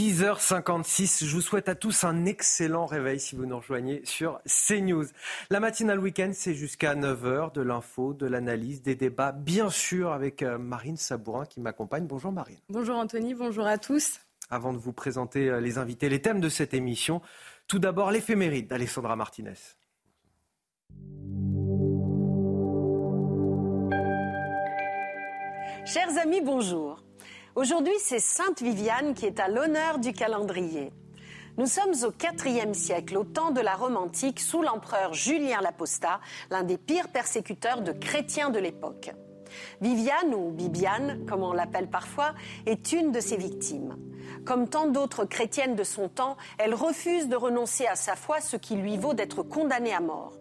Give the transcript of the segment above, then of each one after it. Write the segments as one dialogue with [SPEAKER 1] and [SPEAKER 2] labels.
[SPEAKER 1] 6h56, je vous souhaite à tous un excellent réveil si vous nous rejoignez sur CNews. La matinale week-end, c'est jusqu'à 9h, de l'info, de l'analyse, des débats, bien sûr avec euh, Marine Sabourin qui m'accompagne. Bonjour Marine.
[SPEAKER 2] Bonjour Anthony, bonjour à tous.
[SPEAKER 1] Avant de vous présenter euh, les invités, les thèmes de cette émission, tout d'abord l'éphéméride d'Alessandra Martinez.
[SPEAKER 3] Chers amis, bonjour. Aujourd'hui, c'est Sainte Viviane qui est à l'honneur du calendrier. Nous sommes au IVe siècle, au temps de la Rome antique, sous l'empereur Julien l'Apostat, l'un des pires persécuteurs de chrétiens de l'époque. Viviane, ou Bibiane, comme on l'appelle parfois, est une de ses victimes. Comme tant d'autres chrétiennes de son temps, elle refuse de renoncer à sa foi, ce qui lui vaut d'être condamnée à mort.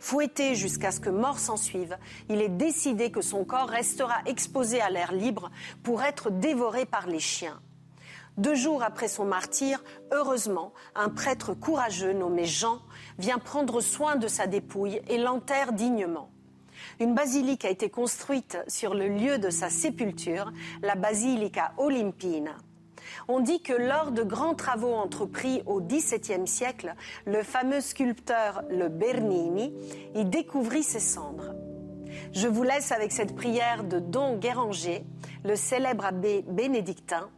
[SPEAKER 3] Fouetté jusqu'à ce que mort s'ensuive, il est décidé que son corps restera exposé à l'air libre pour être dévoré par les chiens. Deux jours après son martyr, heureusement, un prêtre courageux nommé Jean vient prendre soin de sa dépouille et l'enterre dignement. Une basilique a été construite sur le lieu de sa sépulture, la Basilica Olympina. On dit que lors de grands travaux entrepris au XVIIe siècle, le fameux sculpteur le Bernini y découvrit ses cendres. Je vous laisse avec cette prière de Don Guéranger, le célèbre abbé bénédictin.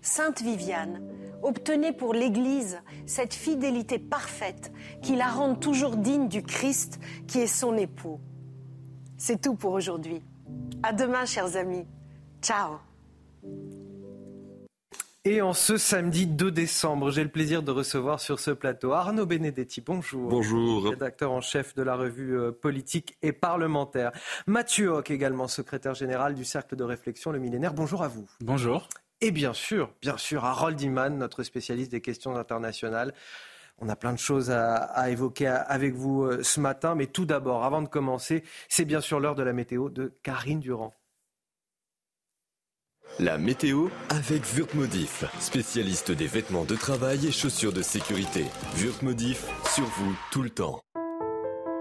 [SPEAKER 3] Sainte Viviane, obtenez pour l'Église cette fidélité parfaite qui la rende toujours digne du Christ qui est son époux. C'est tout pour aujourd'hui. À demain, chers amis. Ciao.
[SPEAKER 1] Et en ce samedi 2 décembre, j'ai le plaisir de recevoir sur ce plateau Arnaud Benedetti. Bonjour.
[SPEAKER 4] Bonjour.
[SPEAKER 1] Rédacteur en chef de la revue euh, politique et parlementaire. Mathieu Hoc, également secrétaire général du Cercle de réflexion Le Millénaire. Bonjour à vous.
[SPEAKER 4] Bonjour.
[SPEAKER 1] Et bien sûr, bien sûr, Harold Iman, notre spécialiste des questions internationales. On a plein de choses à, à évoquer avec vous euh, ce matin, mais tout d'abord, avant de commencer, c'est bien sûr l'heure de la météo de Karine Durand.
[SPEAKER 5] La météo avec Wurtmodif, spécialiste des vêtements de travail et chaussures de sécurité. Wurtmodif, sur vous tout le temps.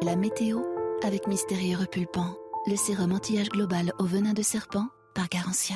[SPEAKER 6] La météo avec Mystérieux Repulpant, le sérum anti-âge global au venin de serpent par Garantia.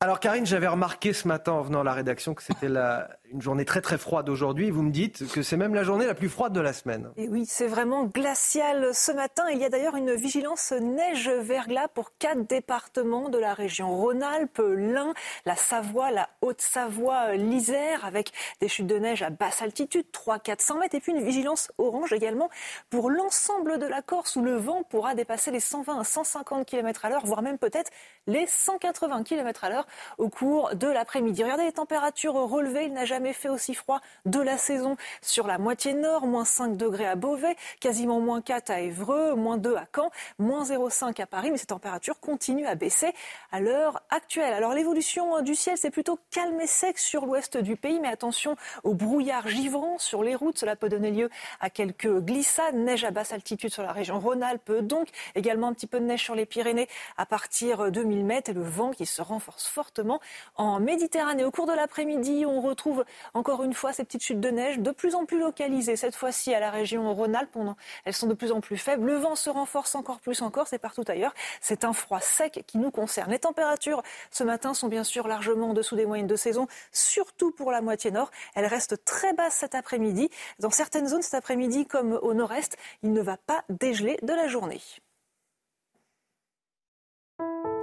[SPEAKER 1] Alors Karine, j'avais remarqué ce matin en venant à la rédaction que c'était la- une journée très très froide aujourd'hui. Vous me dites que c'est même la journée la plus froide de la semaine.
[SPEAKER 7] Et oui, c'est vraiment glacial ce matin. Il y a d'ailleurs une vigilance neige-verglas pour quatre départements de la région Rhône-Alpes, l'Ain, la Savoie, la Haute-Savoie, l'Isère, avec des chutes de neige à basse altitude, 300-400 mètres, et puis une vigilance orange également pour l'ensemble de la Corse où le vent pourra dépasser les 120 à 150 km à l'heure, voire même peut-être les 180 km à l'heure au cours de l'après-midi. Regardez les températures relevées, il n'a jamais fait aussi froid de la saison sur la moitié nord, moins 5 degrés à Beauvais, quasiment moins 4 à Évreux, moins 2 à Caen, moins 0,5 à Paris, mais ces températures continuent à baisser à l'heure actuelle. Alors l'évolution du ciel, c'est plutôt calme et sec sur l'ouest du pays, mais attention au brouillard givrant sur les routes, cela peut donner lieu à quelques glissades, neige à basse altitude sur la région Rhône-Alpes, donc également un petit peu de neige sur les Pyrénées à partir de 1000 mètres et le vent qui se renforce fortement en Méditerranée. Au cours de l'après-midi, on retrouve encore une fois ces petites chutes de neige de plus en plus localisées. Cette fois-ci à la région Rhône-Alpes, elles sont de plus en plus faibles. Le vent se renforce encore plus encore, c'est partout ailleurs. C'est un froid sec qui nous concerne. Les températures ce matin sont bien sûr largement en dessous des moyennes de saison, surtout pour la moitié nord. Elles restent très basses cet après-midi. Dans certaines zones cet après-midi, comme au nord-est, il ne va pas dégeler de la journée.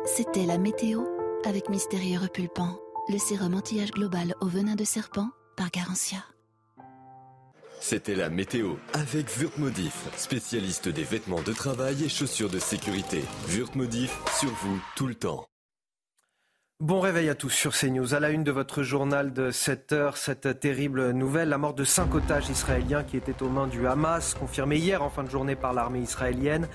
[SPEAKER 6] C'était la météo avec Mystérieux Repulpant, le sérum anti-âge global au venin de serpent par Garantia.
[SPEAKER 5] C'était la météo avec Wurtmodif, spécialiste des vêtements de travail et chaussures de sécurité. Wurtmodif, sur vous tout le temps.
[SPEAKER 1] Bon réveil à tous sur CNews. À la une de votre journal de 7 heures, cette terrible nouvelle, la mort de cinq otages israéliens qui étaient aux mains du Hamas, confirmée hier en fin de journée par l'armée israélienne.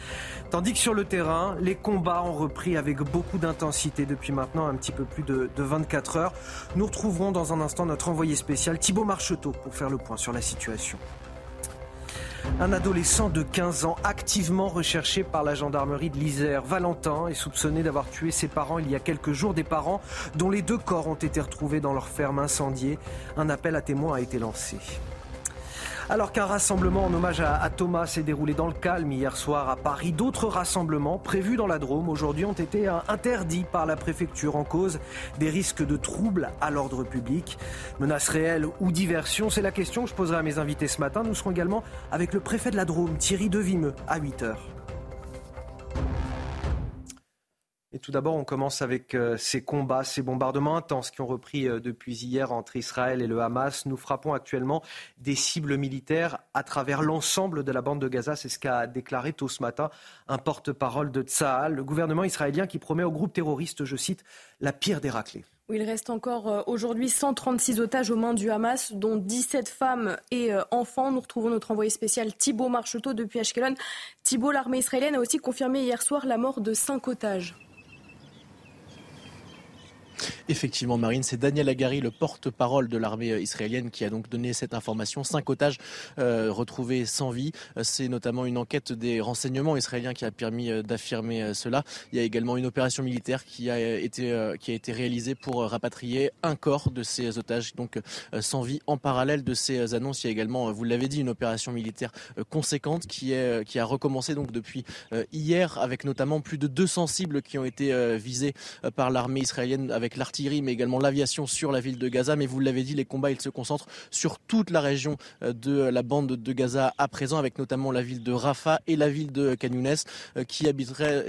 [SPEAKER 1] Tandis que sur le terrain, les combats ont repris avec beaucoup d'intensité depuis maintenant un petit peu plus de, de 24 heures. Nous retrouverons dans un instant notre envoyé spécial Thibault Marcheteau pour faire le point sur la situation. Un adolescent de 15 ans activement recherché par la gendarmerie de l'Isère. Valentin est soupçonné d'avoir tué ses parents il y a quelques jours, des parents dont les deux corps ont été retrouvés dans leur ferme incendiée. Un appel à témoins a été lancé. Alors qu'un rassemblement en hommage à, Thomas s'est déroulé dans le calme hier soir à Paris, d'autres rassemblements prévus dans la Drôme aujourd'hui ont été euh, interdits par la préfecture en cause des risques de troubles à l'ordre public. Menaces réelles ou diversion, c'est la question que je poserai à mes invités ce matin. Nous serons également avec le préfet de la Drôme, Thierry Devimeux, à 8h. Et tout d'abord, on commence avec euh, ces combats, ces bombardements intenses qui ont repris euh, depuis hier entre Israël et le Hamas. Nous frappons actuellement des cibles militaires à travers l'ensemble de la bande de Gaza. C'est ce qu'a déclaré tôt ce matin un porte-parole de Tsahal, le gouvernement israélien qui promet au groupe terroriste, je cite, la pire des raclées.
[SPEAKER 2] il reste encore euh, aujourd'hui 136 otages aux mains du Hamas, dont 17 femmes et enfants. Nous retrouvons notre envoyé spécial Thibault Marcheteau depuis Ashkelon. Thibault, l'armée israélienne a aussi confirmé hier soir la mort de cinq otages.
[SPEAKER 8] Effectivement, Marine, c'est Daniel Agari, le porte-parole de l'armée euh, israélienne, qui a donc donné cette information. Cinq otages euh, retrouvés sans vie. Euh, c'est notamment une enquête des renseignements israéliens qui a permis d'affirmer cela. Il y a également une opération militaire qui a été, qui a été réalisée pour rapatrier un corps de ces otages, donc sans vie. En parallèle de ces annonces, il y a également, vous l'avez dit, une opération militaire conséquente qui, est, qui a recommencé donc depuis hier, avec notamment plus de 200 cibles qui ont été visées par l'armée israélienne avec l'artillerie, mais également l'aviation sur la ville de Gaza. Mais vous l'avez dit, les combats, ils se concentrent sur toute la région euh, de la bande de Gaza à présent, avec notamment la ville de Rafah et la ville de Kanyounes, euh, qui,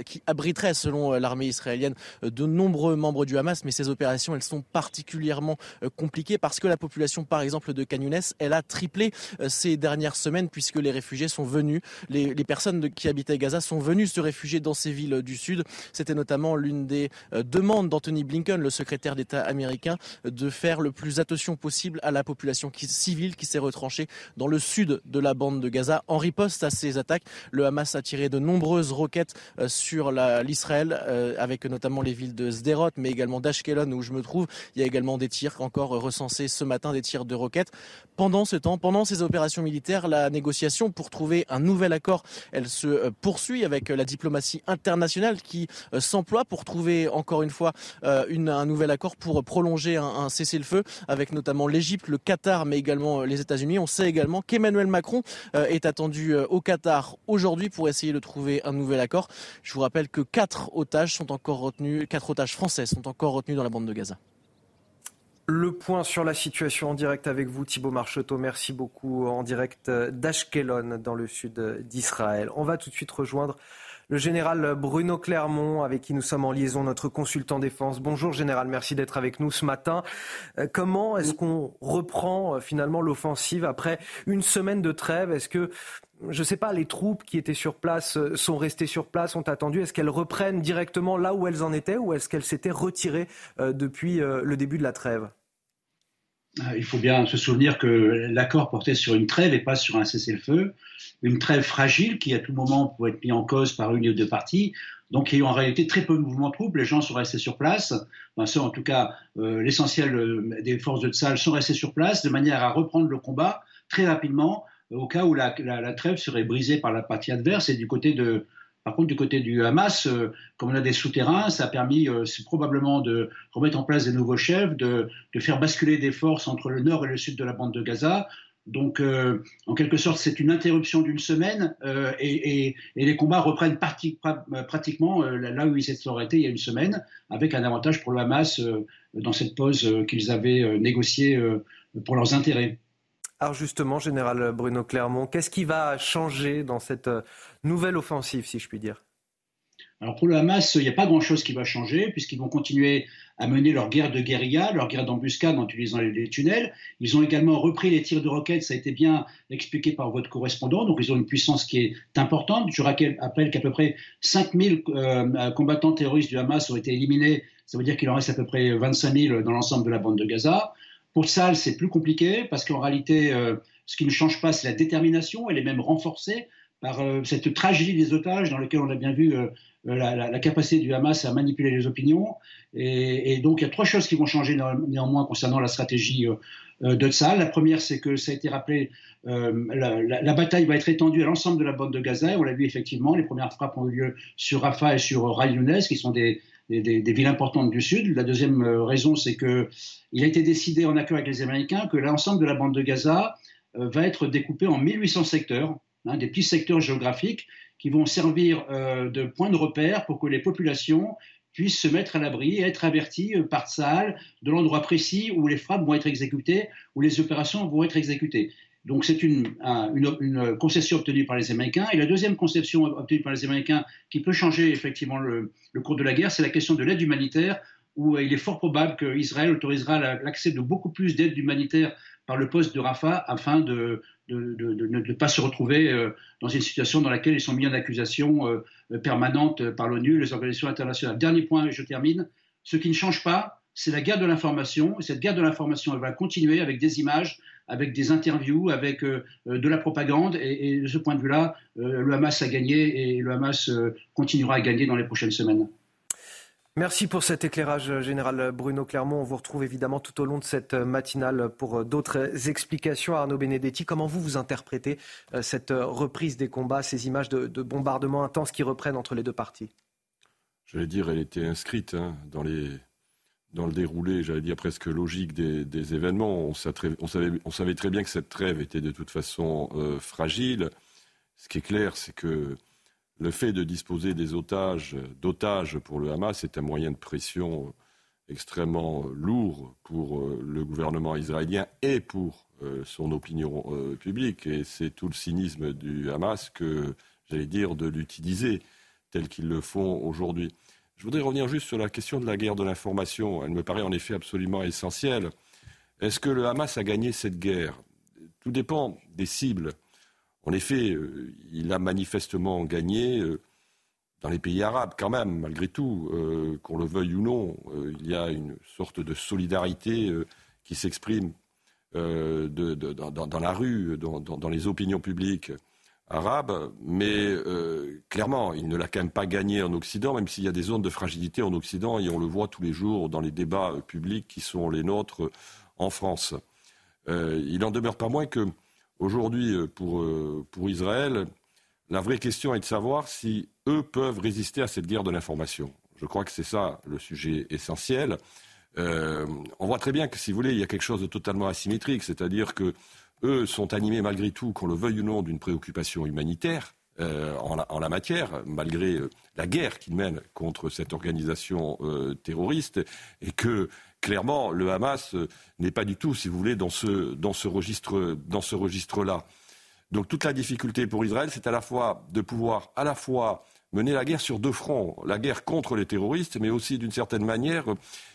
[SPEAKER 8] qui abriteraient, selon euh, l'armée israélienne, de nombreux membres du Hamas. Mais ces opérations, elles sont particulièrement compliquées parce que la population, par exemple, de Kanyounes, elle a triplé ces dernières semaines puisque les réfugiés sont venus, les, les personnes qui habitaient Gaza sont venues se réfugier dans ces villes du Sud. C'était notamment l'une des demandes d'Anthony Blinken, le secrétaire d'État américain de faire le plus attention possible à la population civile qui s'est retranchée dans le sud de la bande de Gaza. En riposte à ces attaques, le Hamas a tiré de nombreuses roquettes euh, sur l'Israël, euh, avec notamment les villes de Sderot, mais également d'Ashkelon où je me trouve. Il y a également des tirs encore recensés ce matin, des tirs de roquettes. Pendant ce temps, pendant ces opérations militaires, la négociation pour trouver un nouvel accord, elle se euh, poursuit avec la diplomatie internationale qui s'emploie pour trouver encore une fois une, un nouvel accord pour prolonger un, cessez-le-feu avec notamment l'Égypte, le Qatar, mais également euh, les États-Unis. On sait également qu'Emmanuel Macron euh, est attendu euh, au Qatar aujourd'hui pour essayer de trouver un nouvel accord. Je vous rappelle que quatre otages sont encore retenus, quatre otages français sont encore retenus dans la bande de Gaza.
[SPEAKER 1] Le point sur la situation en direct avec vous, Thibault Marcheteau. Merci beaucoup en direct d'Ashkelon, dans le sud d'Israël. On va tout de suite rejoindre le général Bruno Clermont, avec qui nous sommes en liaison, notre consultant défense. Bonjour général, merci d'être avec nous ce matin. Euh, comment est-ce qu'on reprend euh, finalement l'offensive après une semaine de trêve? Est-ce que je ne sais pas, les troupes qui étaient sur place euh, sont restées sur place, ont attendu? Est-ce qu'elles reprennent directement là où elles en étaient ou est-ce qu'elles s'étaient retirées depuis le début de la trêve?
[SPEAKER 9] Il faut bien se souvenir que l'accord portait sur une trêve et pas sur un cessez-le-feu, une trêve fragile qui à tout moment pouvait être mise en cause par une ou deux parties, donc il y a eu en réalité très peu de mouvements de troupes, les gens sont restés sur place, enfin, en tout cas euh, l'essentiel euh, des forces de Tsal sont restés sur place de manière à reprendre le combat très rapidement au cas où la trêve serait brisée par la partie adverse et du côté de, par contre, du côté du Hamas, euh, comme on a des souterrains, ça a permis euh, probablement de remettre en place des nouveaux chefs, de, faire basculer des forces entre le nord et le sud de la bande de Gaza. Donc, euh, en quelque sorte, c'est une interruption d'une semaine et, les combats reprennent pratiquement là où ils s'étaient arrêtés il y a une semaine, avec un avantage pour le Hamas dans cette pause qu'ils avaient négociée pour leurs intérêts.
[SPEAKER 1] Alors justement, général Bruno Clermont, qu'est-ce qui va changer dans cette nouvelle offensive, si je puis dire
[SPEAKER 9] Alors pour le Hamas, il n'y a pas grand-chose qui va changer, puisqu'ils vont continuer à mener leur guerre de guérilla, leur guerre d'embuscade en utilisant les, tunnels. Ils ont également repris les tirs de roquettes, ça a été bien expliqué par votre correspondant, donc ils ont une puissance qui est importante. Je rappelle qu'à peu près 5000 euh, combattants terroristes du Hamas ont été éliminés, ça veut dire qu'il en reste à peu près 25 000 dans l'ensemble de la bande de Gaza. Pour Sal, c'est plus compliqué, parce qu'en réalité, euh, ce qui ne change pas, c'est la détermination, elle est même renforcée par euh, cette tragédie des otages dans laquelle on a bien vu euh, la, capacité du Hamas à manipuler les opinions. Et, donc, il y a trois choses qui vont changer néanmoins concernant la stratégie euh, euh, de Tzal. La première, c'est que ça a été rappelé, la, bataille va être étendue à l'ensemble de la bande de Gaza. on l'a vu effectivement, les premières frappes ont eu lieu sur Rafah et sur Ray qui sont des, villes importantes du Sud. La deuxième raison, c'est qu'il a été décidé en accord avec les Américains que l'ensemble de la bande de Gaza va être découpé en 1800 secteurs, hein, des petits secteurs géographiques qui vont servir euh, de point de repère pour que les populations puissent se mettre à l'abri et être averties euh, par salle de l'endroit précis où les frappes vont être exécutées, où les opérations vont être exécutées. Donc c'est une, concession obtenue par les Américains. Et la deuxième conception obtenue par les Américains qui peut changer effectivement le, le cours de la guerre, c'est la question de l'aide humanitaire, où euh, il est fort probable qu'Israël autorisera l'accès de beaucoup plus d'aide humanitaire par le poste de Rafah afin de, ne pas se retrouver euh, dans une situation dans laquelle ils sont mis en accusation euh, permanente par l'ONU les organisations internationales. Dernier point, et je termine. Ce qui ne change pas, c'est la guerre de l'information. Et cette guerre de l'information, elle va continuer avec des images, avec des interviews, avec euh, de la propagande. Et, de ce point de vue-là, le Hamas a gagné et le Hamas continuera à gagner dans les prochaines semaines.
[SPEAKER 1] Merci pour cet éclairage euh, général Bruno Clermont. On vous retrouve évidemment tout au long de cette euh, matinale pour euh, d'autres explications. Arnaud Benedetti, comment vous vous interprétez cette reprise des combats, ces images de, bombardements intenses qui reprennent entre les deux parties?
[SPEAKER 4] J'allais dire, elle était inscrite hein, dans, le déroulé, j'allais dire presque logique des, événements. On, savait, très bien que cette trêve était de toute façon fragile. Ce qui est clair, c'est que le fait de disposer des otages, d'otages pour le Hamas est un moyen de pression extrêmement lourd pour euh, le gouvernement israélien et pour euh, son opinion euh, publique. Et c'est tout le cynisme du Hamas que, j'allais dire, de l'utiliser tel qu'ils le font aujourd'hui. Je voudrais revenir juste sur la question de la guerre de l'information. Elle me paraît en effet absolument essentielle. Est-ce que le Hamas a gagné cette guerre? Tout dépend des cibles. En effet, euh, il a manifestement gagné euh, dans les pays arabes, quand même, malgré tout, euh, qu'on le veuille ou non. il y a une sorte de solidarité qui s'exprime dans, la rue, dans, les opinions publiques arabes, mais clairement, il ne l'a quand même pas gagné en Occident, même s'il y a des zones de fragilité en Occident, et on le voit tous les jours dans les débats publics qui sont les nôtres en France. il n'en demeure pas moins que Aujourd'hui, euh, pour, euh, pour Israël, la vraie question est de savoir si eux peuvent résister à cette guerre de l'information. Je crois que c'est ça le sujet essentiel. Euh, on voit très bien que, si vous voulez, il y a quelque chose de totalement asymétrique, c'est-à-dire que eux sont animés malgré tout, qu'on le veuille ou non, d'une préoccupation humanitaire en, la, matière, malgré la guerre qu'ils mènent contre cette organisation terroriste, et que clairement, le Hamas euh, n'est pas du tout, si vous voulez, dans ce, registre, registre-là. Donc toute la difficulté pour Israël, c'est à la fois de pouvoir à la fois mener la guerre sur deux fronts, la guerre contre les terroristes, mais aussi d'une certaine manière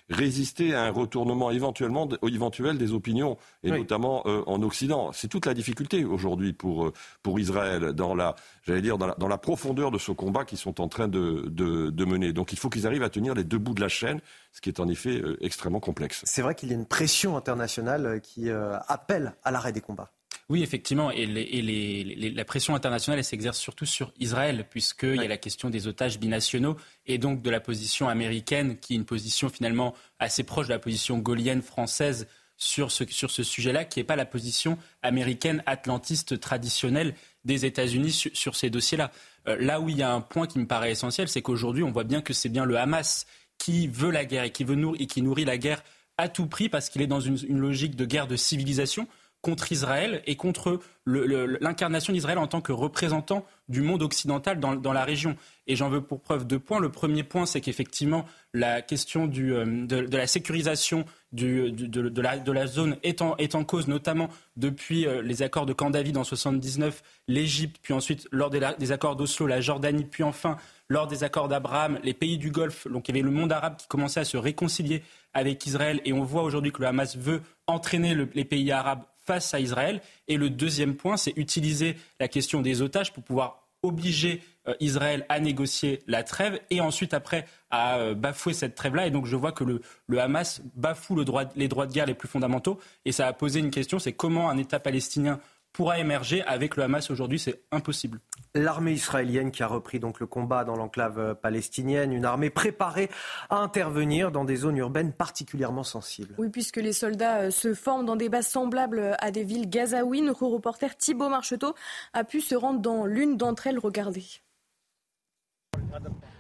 [SPEAKER 4] résister à un retournement éventuellement éventuel des opinions, et notamment euh, en Occident. C'est toute la difficulté aujourd'hui pour, euh, pour Israël dans la, j'allais dire, dans la, dans la, profondeur de ce combat qu'ils sont en train de, de, de mener. Donc il faut qu'ils arrivent à tenir les deux bouts de la chaîne, ce qui est en effet euh, extrêmement complexe.
[SPEAKER 1] C'est vrai qu'il y a une pression internationale qui appelle à l'arrêt des combats.
[SPEAKER 10] Oui, effectivement. Et, la pression internationale, elle s'exerce surtout sur Israël, puisqu'il y a la question des otages binationaux et donc de la position américaine, qui est une position finalement assez proche de la position gaulienne française sur ce, sur ce sujet-là, qui n'est pas la position américaine atlantiste traditionnelle des États-Unis sur, ces dossiers-là. Euh, là où il y a un point qui me paraît essentiel, c'est qu'aujourd'hui, on voit bien que c'est bien le Hamas qui veut la guerre et qui, veut et qui nourrit la guerre à tout prix parce qu'il est dans une logique de guerre de civilisation contre Israël et contre l'incarnation d'Israël en tant que représentant du monde occidental dans, la région. Et j'en veux pour preuve deux points. Le premier point, c'est qu'effectivement, la question euh, de, la sécurisation de, la, zone est en, cause, notamment depuis euh, les accords de Camp David en 79, l'Égypte, puis ensuite lors des, accords d'Oslo, la Jordanie, puis enfin lors des accords d'Abraham, les pays du Golfe. Donc il y avait le monde arabe qui commençait à se réconcilier avec Israël. Et on voit aujourd'hui que le Hamas veut entraîner le, les pays arabes face à Israël. Et le deuxième point, c'est utiliser la question des otages pour pouvoir obliger euh, Israël à négocier la trêve et ensuite après à euh, bafouer cette trêve-là. Et donc je vois que le, Hamas bafoue les droits de guerre les plus fondamentaux. Et ça a posé une question, c'est comment un État palestinien pourra émerger avec le Hamas aujourd'hui, c'est impossible.
[SPEAKER 1] L'armée israélienne qui a repris donc le combat dans l'enclave palestinienne, une armée préparée à intervenir dans des zones urbaines particulièrement sensibles.
[SPEAKER 2] Oui, puisque les soldats euh, se forment dans des bases semblables à des villes gazaouines, notre reporter Thibault Marcheteau a pu se rendre dans l'une d'entre elles. Regardez.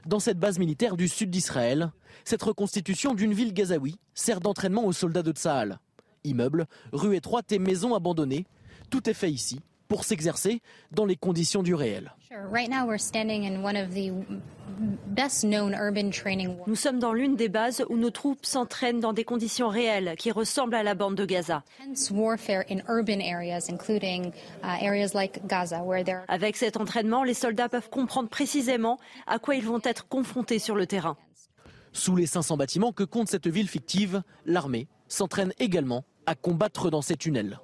[SPEAKER 8] Dans cette base militaire du sud d'Israël, cette reconstitution d'une ville gazaoui sert d'entraînement aux soldats de Tsahal. Immeubles, rues étroites et maisons abandonnées, tout est fait ici pour s'exercer dans les conditions du réel.
[SPEAKER 11] Nous sommes dans l'une des bases où nos troupes s'entraînent dans des conditions réelles qui ressemblent à la bande de Gaza. Avec cet entraînement, les soldats peuvent comprendre précisément à quoi ils vont être confrontés sur le terrain.
[SPEAKER 8] Sous les 500 bâtiments que compte cette ville fictive, l'armée s'entraîne également à combattre dans ces tunnels.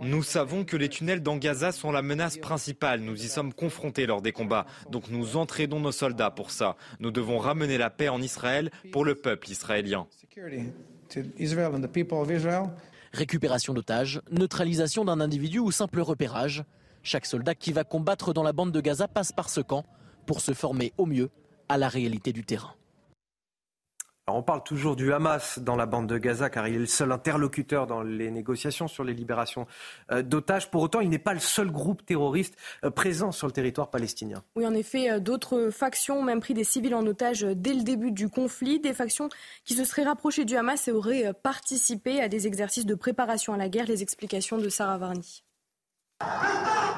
[SPEAKER 12] Nous savons que les tunnels dans Gaza sont la menace principale. Nous y sommes confrontés lors des combats. Donc nous entraînons nos soldats pour ça. Nous devons ramener la paix en Israël pour le peuple israélien.
[SPEAKER 8] Récupération d'otages, neutralisation d'un individu ou simple repérage. Chaque soldat qui va combattre dans la bande de Gaza passe par ce camp pour se former au mieux à la réalité du terrain
[SPEAKER 1] on parle toujours du Hamas dans la bande de Gaza car il est le seul interlocuteur dans les négociations sur les libérations euh, d'otages. Pour autant, il n'est pas le seul groupe terroriste euh, présent sur le territoire palestinien.
[SPEAKER 2] Oui, en effet, euh, d'autres factions ont même pris des civils en otage dès le début du conflit. Des factions qui se seraient rapprochées du Hamas et auraient participé à des exercices de préparation à la guerre. Les explications de Sarah Varni.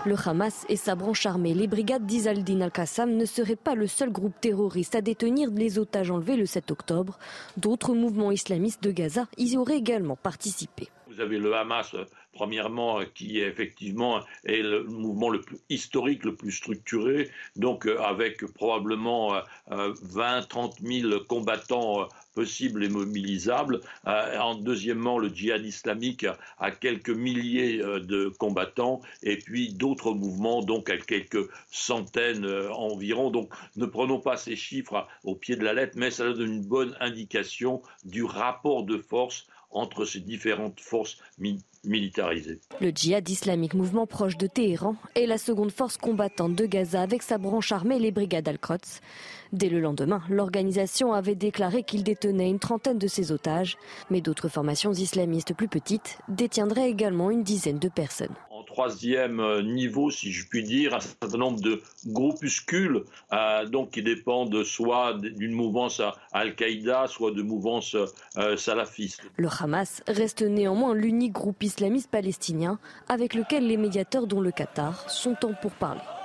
[SPEAKER 13] Le Hamas et sa branche armée, les brigades d'Izaldin al-Qassam, ne seraient pas le seul groupe terroriste à détenir les otages enlevés le 7 octobre. D'autres mouvements islamistes de Gaza y auraient également participé.
[SPEAKER 14] Vous avez le Hamas, premièrement, qui est effectivement est le mouvement le plus historique, le plus structuré, donc euh, avec probablement 20, 30 000 combattants euh, possibles et mobilisables. Euh, en deuxièmement, le djihad islamique a quelques milliers de combattants et puis d'autres mouvements, donc à quelques centaines environ. Donc ne prenons pas ces chiffres au pied de la lettre, mais ça donne une bonne indication du rapport de force entre ces différentes forces militarisées.
[SPEAKER 13] Le djihad islamique, mouvement proche de Téhéran, est la seconde force combattante de Gaza avec sa branche armée, les brigades Al-Quds. Dès le lendemain, l'organisation avait déclaré qu'il détenait une trentaine de ses otages, mais d'autres formations islamistes plus petites détiendraient également une dizaine de personnes
[SPEAKER 14] troisième euh, niveau, si je puis dire, un certain nombre de groupuscules, euh, donc qui dépendent soit d'une mouvance Al-Qaïda, soit de mouvance euh, salafiste.
[SPEAKER 13] Le Hamas reste néanmoins l'unique groupe islamiste palestinien avec lequel les médiateurs, dont le Qatar, sont en pourparlers.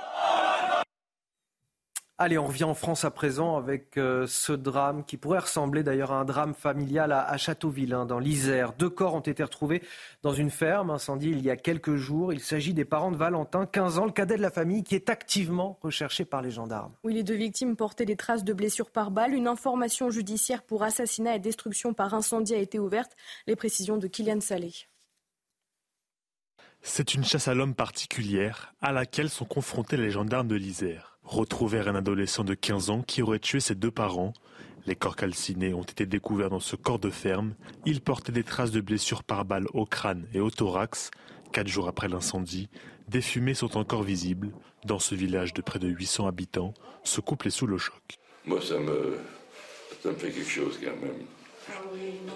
[SPEAKER 1] Allez, on revient en France à présent avec euh, ce drame qui pourrait ressembler d'ailleurs à un drame familial à, Châteauville, hein, dans l'Isère. Deux corps ont été retrouvés dans une ferme incendie il y a quelques jours. Il s'agit des parents de Valentin, 15 ans, le cadet de la famille, qui est activement recherché par les gendarmes.
[SPEAKER 2] Oui, les deux victimes portaient des traces de blessures par balle. Une information judiciaire pour assassinat et destruction par incendie a été ouverte. Les précisions de Kylian Salé.
[SPEAKER 15] C'est une chasse à l'homme particulière à laquelle sont confrontés les gendarmes de l'Isère retrouvèrent un adolescent de 15 ans qui aurait tué ses deux parents. Les corps calcinés ont été découverts dans ce corps de ferme. Il portait des traces de blessures par balle au crâne et au thorax. Quatre jours après l'incendie, des fumées sont encore visibles. Dans ce village de près de 800 habitants, ce couple est sous le choc.
[SPEAKER 16] Moi, ça me, ça me fait quelque chose quand même.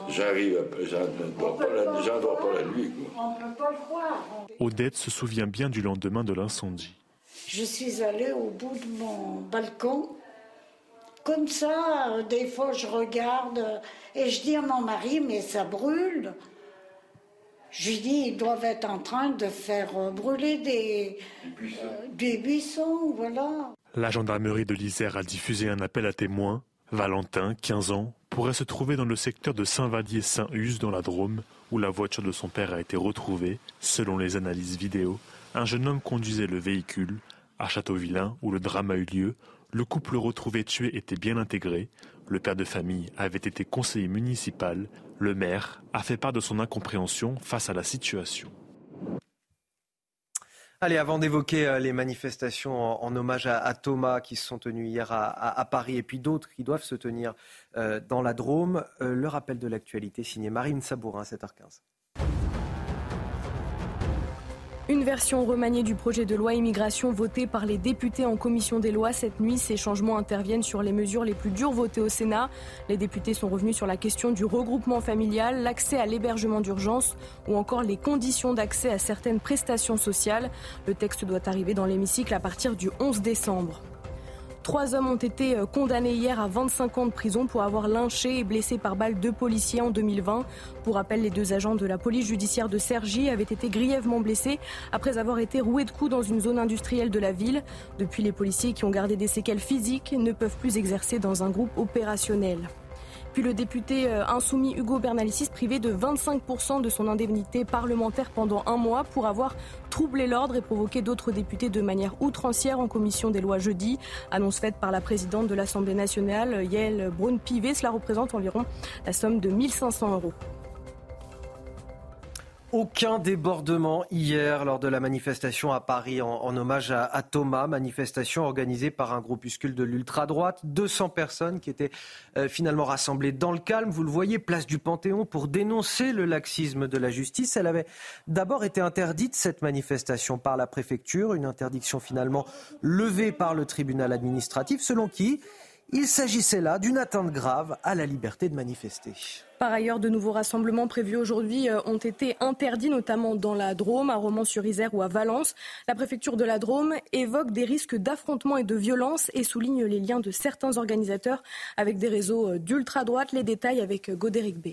[SPEAKER 16] J'arrive, j'en dors pas, la nuit. On peut pas le
[SPEAKER 15] croire. Odette se souvient bien du lendemain de l'incendie.
[SPEAKER 17] Je suis allée au bout de mon balcon. Comme ça, des fois, je regarde et je dis à mon mari, mais ça brûle. Je dis, ils doivent être en train de faire euh, brûler des, des buissons, voilà.
[SPEAKER 15] La gendarmerie de l'Isère a diffusé un appel à témoins. Valentin, 15 ans, pourrait se trouver dans le secteur de Saint-Vadier-Saint-Us dans la Drôme, où la voiture de son père a été retrouvée. Selon les analyses vidéo, un jeune homme conduisait le véhicule. À Châteauvillain, où le drame a eu lieu, le couple retrouvé tué était bien intégré. Le père de famille avait été conseiller municipal. Le maire a fait part de son incompréhension face à la situation.
[SPEAKER 1] Allez, avant d'évoquer euh, les manifestations en, hommage à, Thomas qui se sont tenues hier à, Paris et puis d'autres qui doivent se tenir euh, dans la Drôme, euh, le rappel de l'actualité signé Marine Sabourin, 7h15.
[SPEAKER 2] Une version remaniée du projet de loi immigration voté par les députés en commission des lois cette nuit. Ces changements interviennent sur les mesures les plus dures votées au Sénat. Les députés sont revenus sur la question du regroupement familial, l'accès à l'hébergement d'urgence ou encore les conditions d'accès à certaines prestations sociales. Le texte doit arriver dans l'hémicycle à partir du 11 décembre. Trois hommes ont été euh, condamnés hier à 25 ans de prison pour avoir lynché et blessé par balle deux policiers en 2020. Pour rappel, les deux agents de la police judiciaire de Cergy avaient été grièvement blessés après avoir été roués de coups dans une zone industrielle de la ville. Depuis, les policiers qui ont gardé des séquelles physiques ne peuvent plus exercer dans un groupe opérationnel. Puis le député euh, insoumis Hugo Bernalicis privé de 25% de son indemnité parlementaire pendant un mois pour avoir troublé l'ordre et provoqué d'autres députés de manière outrancière en commission des lois jeudi. Annonce faite par la présidente de l'Assemblée nationale, Yael Braun-Pivet. Cela représente environ la somme de 1500 euros.
[SPEAKER 1] Aucun débordement hier lors de la manifestation à Paris en, hommage à, Thomas, manifestation organisée par un groupuscule de l'ultra-droite, 200 personnes qui étaient euh, finalement rassemblées dans le calme, vous le voyez, place du Panthéon pour dénoncer le laxisme de la justice. Elle avait d'abord été interdite, cette manifestation, par la préfecture, une interdiction finalement levée par le tribunal administratif, selon qui il s'agissait là d'une atteinte grave à la liberté de manifester.
[SPEAKER 2] Par ailleurs, de nouveaux rassemblements prévus aujourd'hui euh, ont été interdits, notamment dans la Drôme, à Romans-sur-Isère ou à Valence. La préfecture de la Drôme évoque des risques d'affrontement et de violence et souligne les liens de certains organisateurs avec des réseaux euh, d'ultra-droite. Les détails avec euh, Godéric B.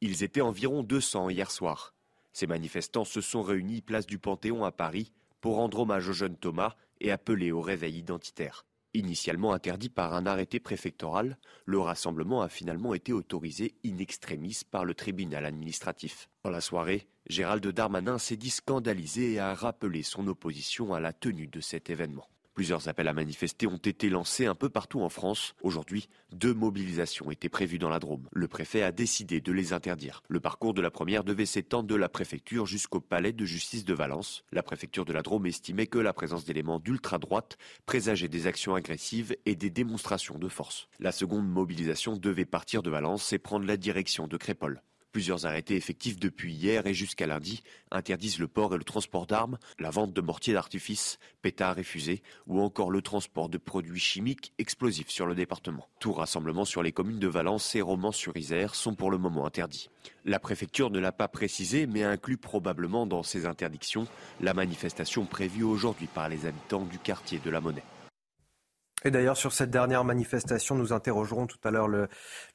[SPEAKER 18] Ils étaient environ 200 hier soir. Ces manifestants se sont réunis place du Panthéon à Paris pour rendre hommage au jeune Thomas et appelé au réveil identitaire. Initialement interdit par un arrêté préfectoral, le rassemblement a finalement été autorisé in extremis par le tribunal administratif. Dans la soirée, Gérald Darmanin s'est dit scandalisé et a rappelé son opposition à la tenue de cet événement. Plusieurs appels à manifester ont été lancés un peu partout en France. Aujourd'hui, deux mobilisations étaient prévues dans la Drôme. Le préfet a décidé de les interdire. Le parcours de la première devait s'étendre de la préfecture jusqu'au palais de justice de Valence. La préfecture de la Drôme estimait que la présence d'éléments d'ultra-droite présageait des actions agressives et des démonstrations de force. La seconde mobilisation devait partir de Valence et prendre la direction de Crépole. Plusieurs arrêtés effectifs depuis hier et jusqu'à lundi interdisent le port et le transport d'armes, la vente de mortiers d'artifice, pétards et fusées, ou encore le transport de produits chimiques explosifs sur le département. Tout rassemblement sur les communes de Valence et Romans-sur-Isère sont pour le moment interdits. La préfecture ne l'a pas précisé, mais inclut probablement dans ces interdictions la manifestation prévue aujourd'hui par les habitants du quartier de la Monnaie.
[SPEAKER 1] Et d'ailleurs, sur cette dernière manifestation, nous interrogerons tout à l'heure le,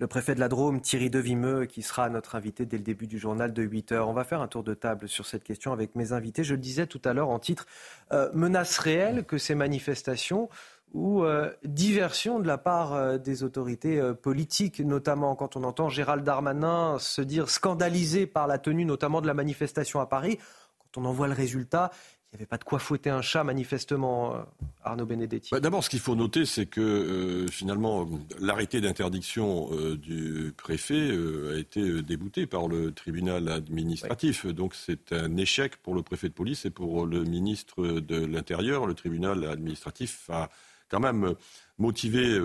[SPEAKER 1] préfet de la Drôme, Thierry Devimeux, qui sera notre invité dès le début du journal de 8 heures. On va faire un tour de table sur cette question avec mes invités. Je le disais tout à l'heure en titre, euh, menace réelle que ces manifestations ou euh, diversion de la part euh, des autorités politiques, notamment quand on entend Gérald Darmanin se dire scandalisé par la tenue notamment de la manifestation à Paris. Quand on en voit le résultat, il n'y avait pas de quoi fouetter un chat, manifestement, euh, Arnaud Benedetti.
[SPEAKER 4] Bah, d'abord, ce qu'il faut noter, c'est que euh, finalement, l'arrêté d'interdiction euh, du préfet a été débouté par le tribunal administratif. Donc c'est un échec pour le préfet de police et pour le ministre de l'Intérieur. Le tribunal administratif a quand même motivé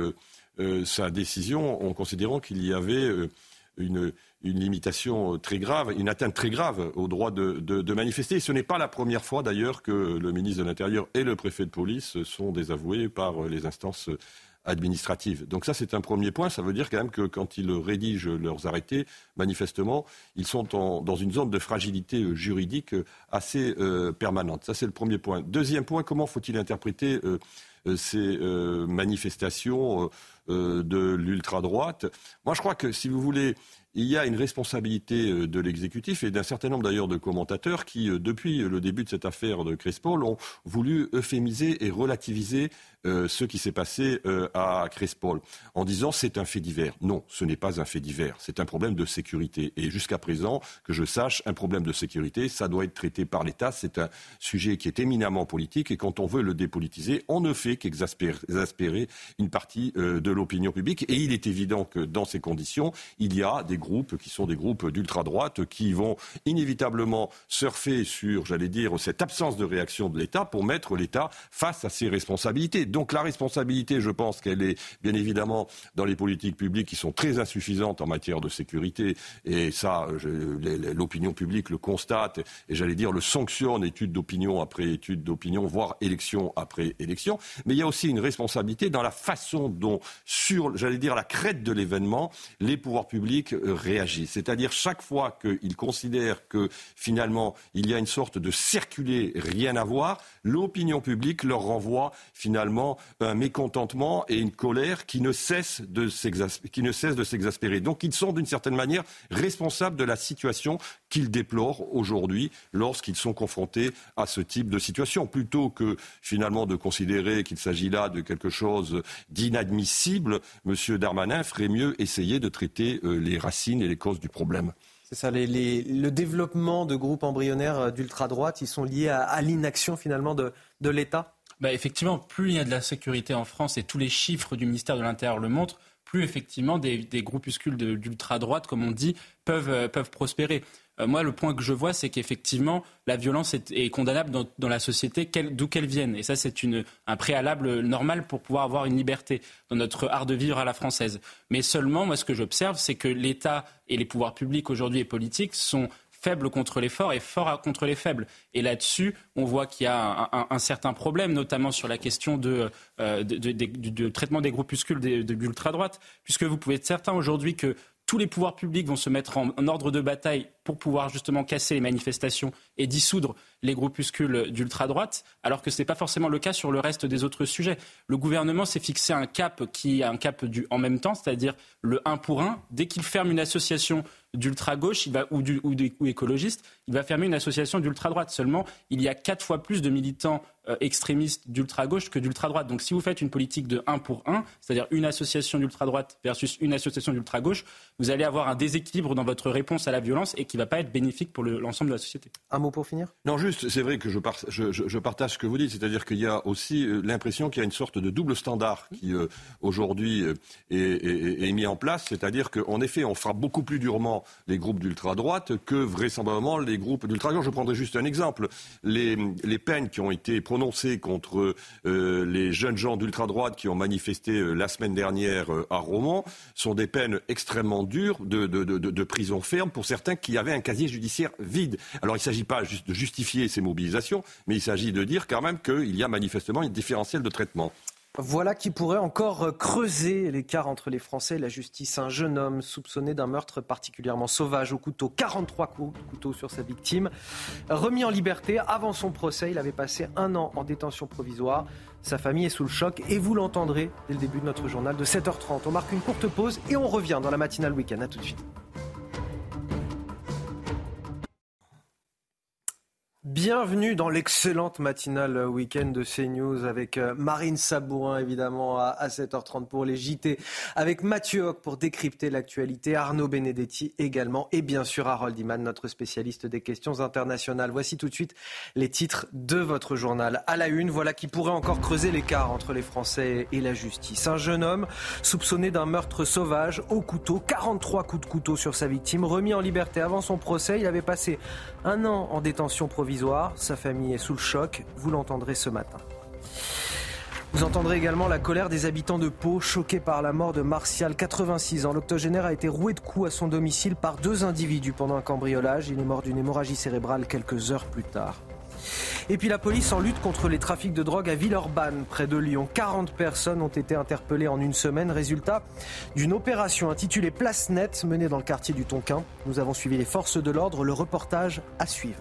[SPEAKER 4] sa décision en considérant qu'il y avait une, une limitation euh, très grave, une atteinte très grave au droit de, manifester. Ce n'est pas la première fois d'ailleurs que le ministre de l'Intérieur et le préfet de police sont désavoués par euh, les instances administratives. Donc ça, c'est un premier point. Ça veut dire quand même que quand ils rédigent leurs arrêtés, manifestement, ils sont dans une zone de fragilité euh, juridique assez permanente. Ça, c'est le premier point. Deuxième point, comment faut-il interpréter ces manifestations de l'ultra-droite? Moi, je crois que, si vous voulez, il y a une responsabilité euh, de l'exécutif et d'un certain nombre d'ailleurs de commentateurs qui, euh, depuis le début de cette affaire de Crespol, ont voulu euphémiser et relativiser euh, ce qui s'est passé euh, à Crespol en disant c'est un fait divers. Non, ce n'est pas un fait divers, c'est un problème de sécurité. Et jusqu'à présent, que je sache, un problème de sécurité, ça doit être traité par l'État. C'est un sujet qui est éminemment politique et quand on veut le dépolitiser, on ne fait qu'exaspérer une partie euh, de l'opinion publique. Et il est évident que dans ces conditions, il y a des groupes qui sont des groupes d'ultra-droite qui vont inévitablement surfer sur, j'allais dire, cette absence de réaction de l'État pour mettre l'État face à ses responsabilités. Donc la responsabilité, je pense qu'elle est bien évidemment dans les politiques publiques qui sont très insuffisantes en matière de sécurité. Et ça, l'opinion publique le constate et j'allais dire le sanctionne étude d'opinion après étude d'opinion, voire élection après élection. Mais il y a aussi une responsabilité dans la façon dont, sur, j'allais dire, la crête de l'événement, les pouvoirs publics euh, C'est-à-dire chaque fois qu'ils considèrent que finalement il y a une sorte de circuler rien à voir, l'opinion publique leur renvoie finalement un mécontentement et une colère qui ne cessent de s'exaspérer. Donc ils sont d'une certaine manière responsables de la situation qu'ils déplorent aujourd'hui lorsqu'ils sont confrontés à ce type de situation. Plutôt que finalement de considérer qu'il s'agit là de quelque chose d'inadmissible, M. Darmanin ferait mieux essayer de traiter euh, les racines et les causes du problème.
[SPEAKER 1] C'est ça, le développement de groupes embryonnaires euh, d'ultra-droite, ils sont liés à, l'inaction finalement de l'État?
[SPEAKER 10] Bah, effectivement, plus il y a de la sécurité en France et tous les chiffres du ministère de l'Intérieur le montrent, effectivement des, des groupuscules d'ultra-droite, comme on dit, peuvent, euh, peuvent prospérer. Euh, moi, le point que je vois, c'est qu'effectivement, la violence est, condamnable dans, la société, d'où qu'elle vienne. Et ça, c'est un préalable normal pour pouvoir avoir une liberté dans notre art de vivre à la française. Mais seulement, moi, ce que j'observe, c'est que l'État et les pouvoirs publics aujourd'hui et politiques sont faible contre les forts et fort contre les faibles. Et là-dessus, on voit qu'il y a un, certain problème, notamment sur la question de, euh, traitement des groupuscules de, de l'ultra-droite, puisque vous pouvez être certain aujourd'hui que tous les pouvoirs publics vont se mettre en, ordre de bataille pour pouvoir justement casser les manifestations et dissoudre les groupuscules d'ultra-droite, alors que ce n'est pas forcément le cas sur le reste des autres sujets. Le gouvernement s'est fixé un cap qui est un cap du en même temps, c'est-à-dire le 1 pour 1. Dès qu'il ferme une association d'ultra-gauche ou, ou, ou écologiste, il va fermer une association d'ultra-droite. Seulement, il y a quatre fois plus de militants euh, extrémistes d'ultra-gauche que d'ultra-droite. Donc si vous faites une politique de 1 pour 1, c'est-à-dire une association d'ultra-droite versus une association d'ultra-gauche, vous allez avoir un déséquilibre dans votre réponse à la violence et qui ne va pas être bénéfique pour l'ensemble de la société.
[SPEAKER 1] Un mot pour finir?
[SPEAKER 4] Non, juste, c'est vrai que je, je, partage ce que vous dites, c'est-à-dire qu'il y a aussi euh, l'impression qu'il y a une sorte de double standard qui euh, aujourd'hui est, mis en place, c'est-à-dire qu'en effet, on frappe beaucoup plus durement les groupes d'ultra-droite que vraisemblablement les groupes d'ultra-gauche. Je prendrai juste un exemple. Les, peines qui ont été prononcées contre euh, les jeunes gens d'ultra-droite qui ont manifesté euh, la semaine dernière euh, à Romans sont des peines extrêmement dures de, prison ferme pour certains qui avaient un casier judiciaire vide. Alors il ne s'agit pas juste de justifier ces mobilisations, mais il s'agit de dire quand même qu'il y a manifestement une différentiel de traitement.
[SPEAKER 1] Voilà qui pourrait encore creuser l'écart entre les Français et la justice. Un jeune homme soupçonné d'un meurtre particulièrement sauvage au couteau, 43 coups de couteau sur sa victime, remis en liberté avant son procès. Il avait passé un an en détention provisoire. Sa famille est sous le choc et vous l'entendrez dès le début de notre journal de 7h30. On marque une courte pause et on revient dans la matinale week-end. A tout de suite. Bienvenue dans l'excellente matinale week-end de CNews avec euh, Marine Sabourin évidemment à 7h30 pour les JT, avec Mathieu Hoc pour décrypter l'actualité, Arnaud Benedetti également et bien sûr Harold Iman, notre spécialiste des questions internationales. Voici tout de suite les titres de votre journal. À la une, voilà qui pourrait encore creuser l'écart entre les Français et la justice. Un jeune homme soupçonné d'un meurtre sauvage au couteau, 43 coups de couteau sur sa victime, remis en liberté avant son procès. Il avait passé un an en détention provisoire sa famille est sous le choc. Vous l'entendrez ce matin. Vous entendrez également la colère des habitants de Pau, choqués par la mort de Martial, 86 ans. L'octogénaire a été roué de coups à son domicile par deux individus pendant un cambriolage. Il est mort d'une hémorragie cérébrale quelques heures plus tard. Et puis la police en lutte contre les trafics de drogue à Villeurbanne, près de Lyon. 40 personnes ont été interpellées en une semaine, résultat d'une opération intitulée Place Nette menée dans le quartier du Tonkin. Nous avons suivi les forces de l'ordre, le reportage à suivre.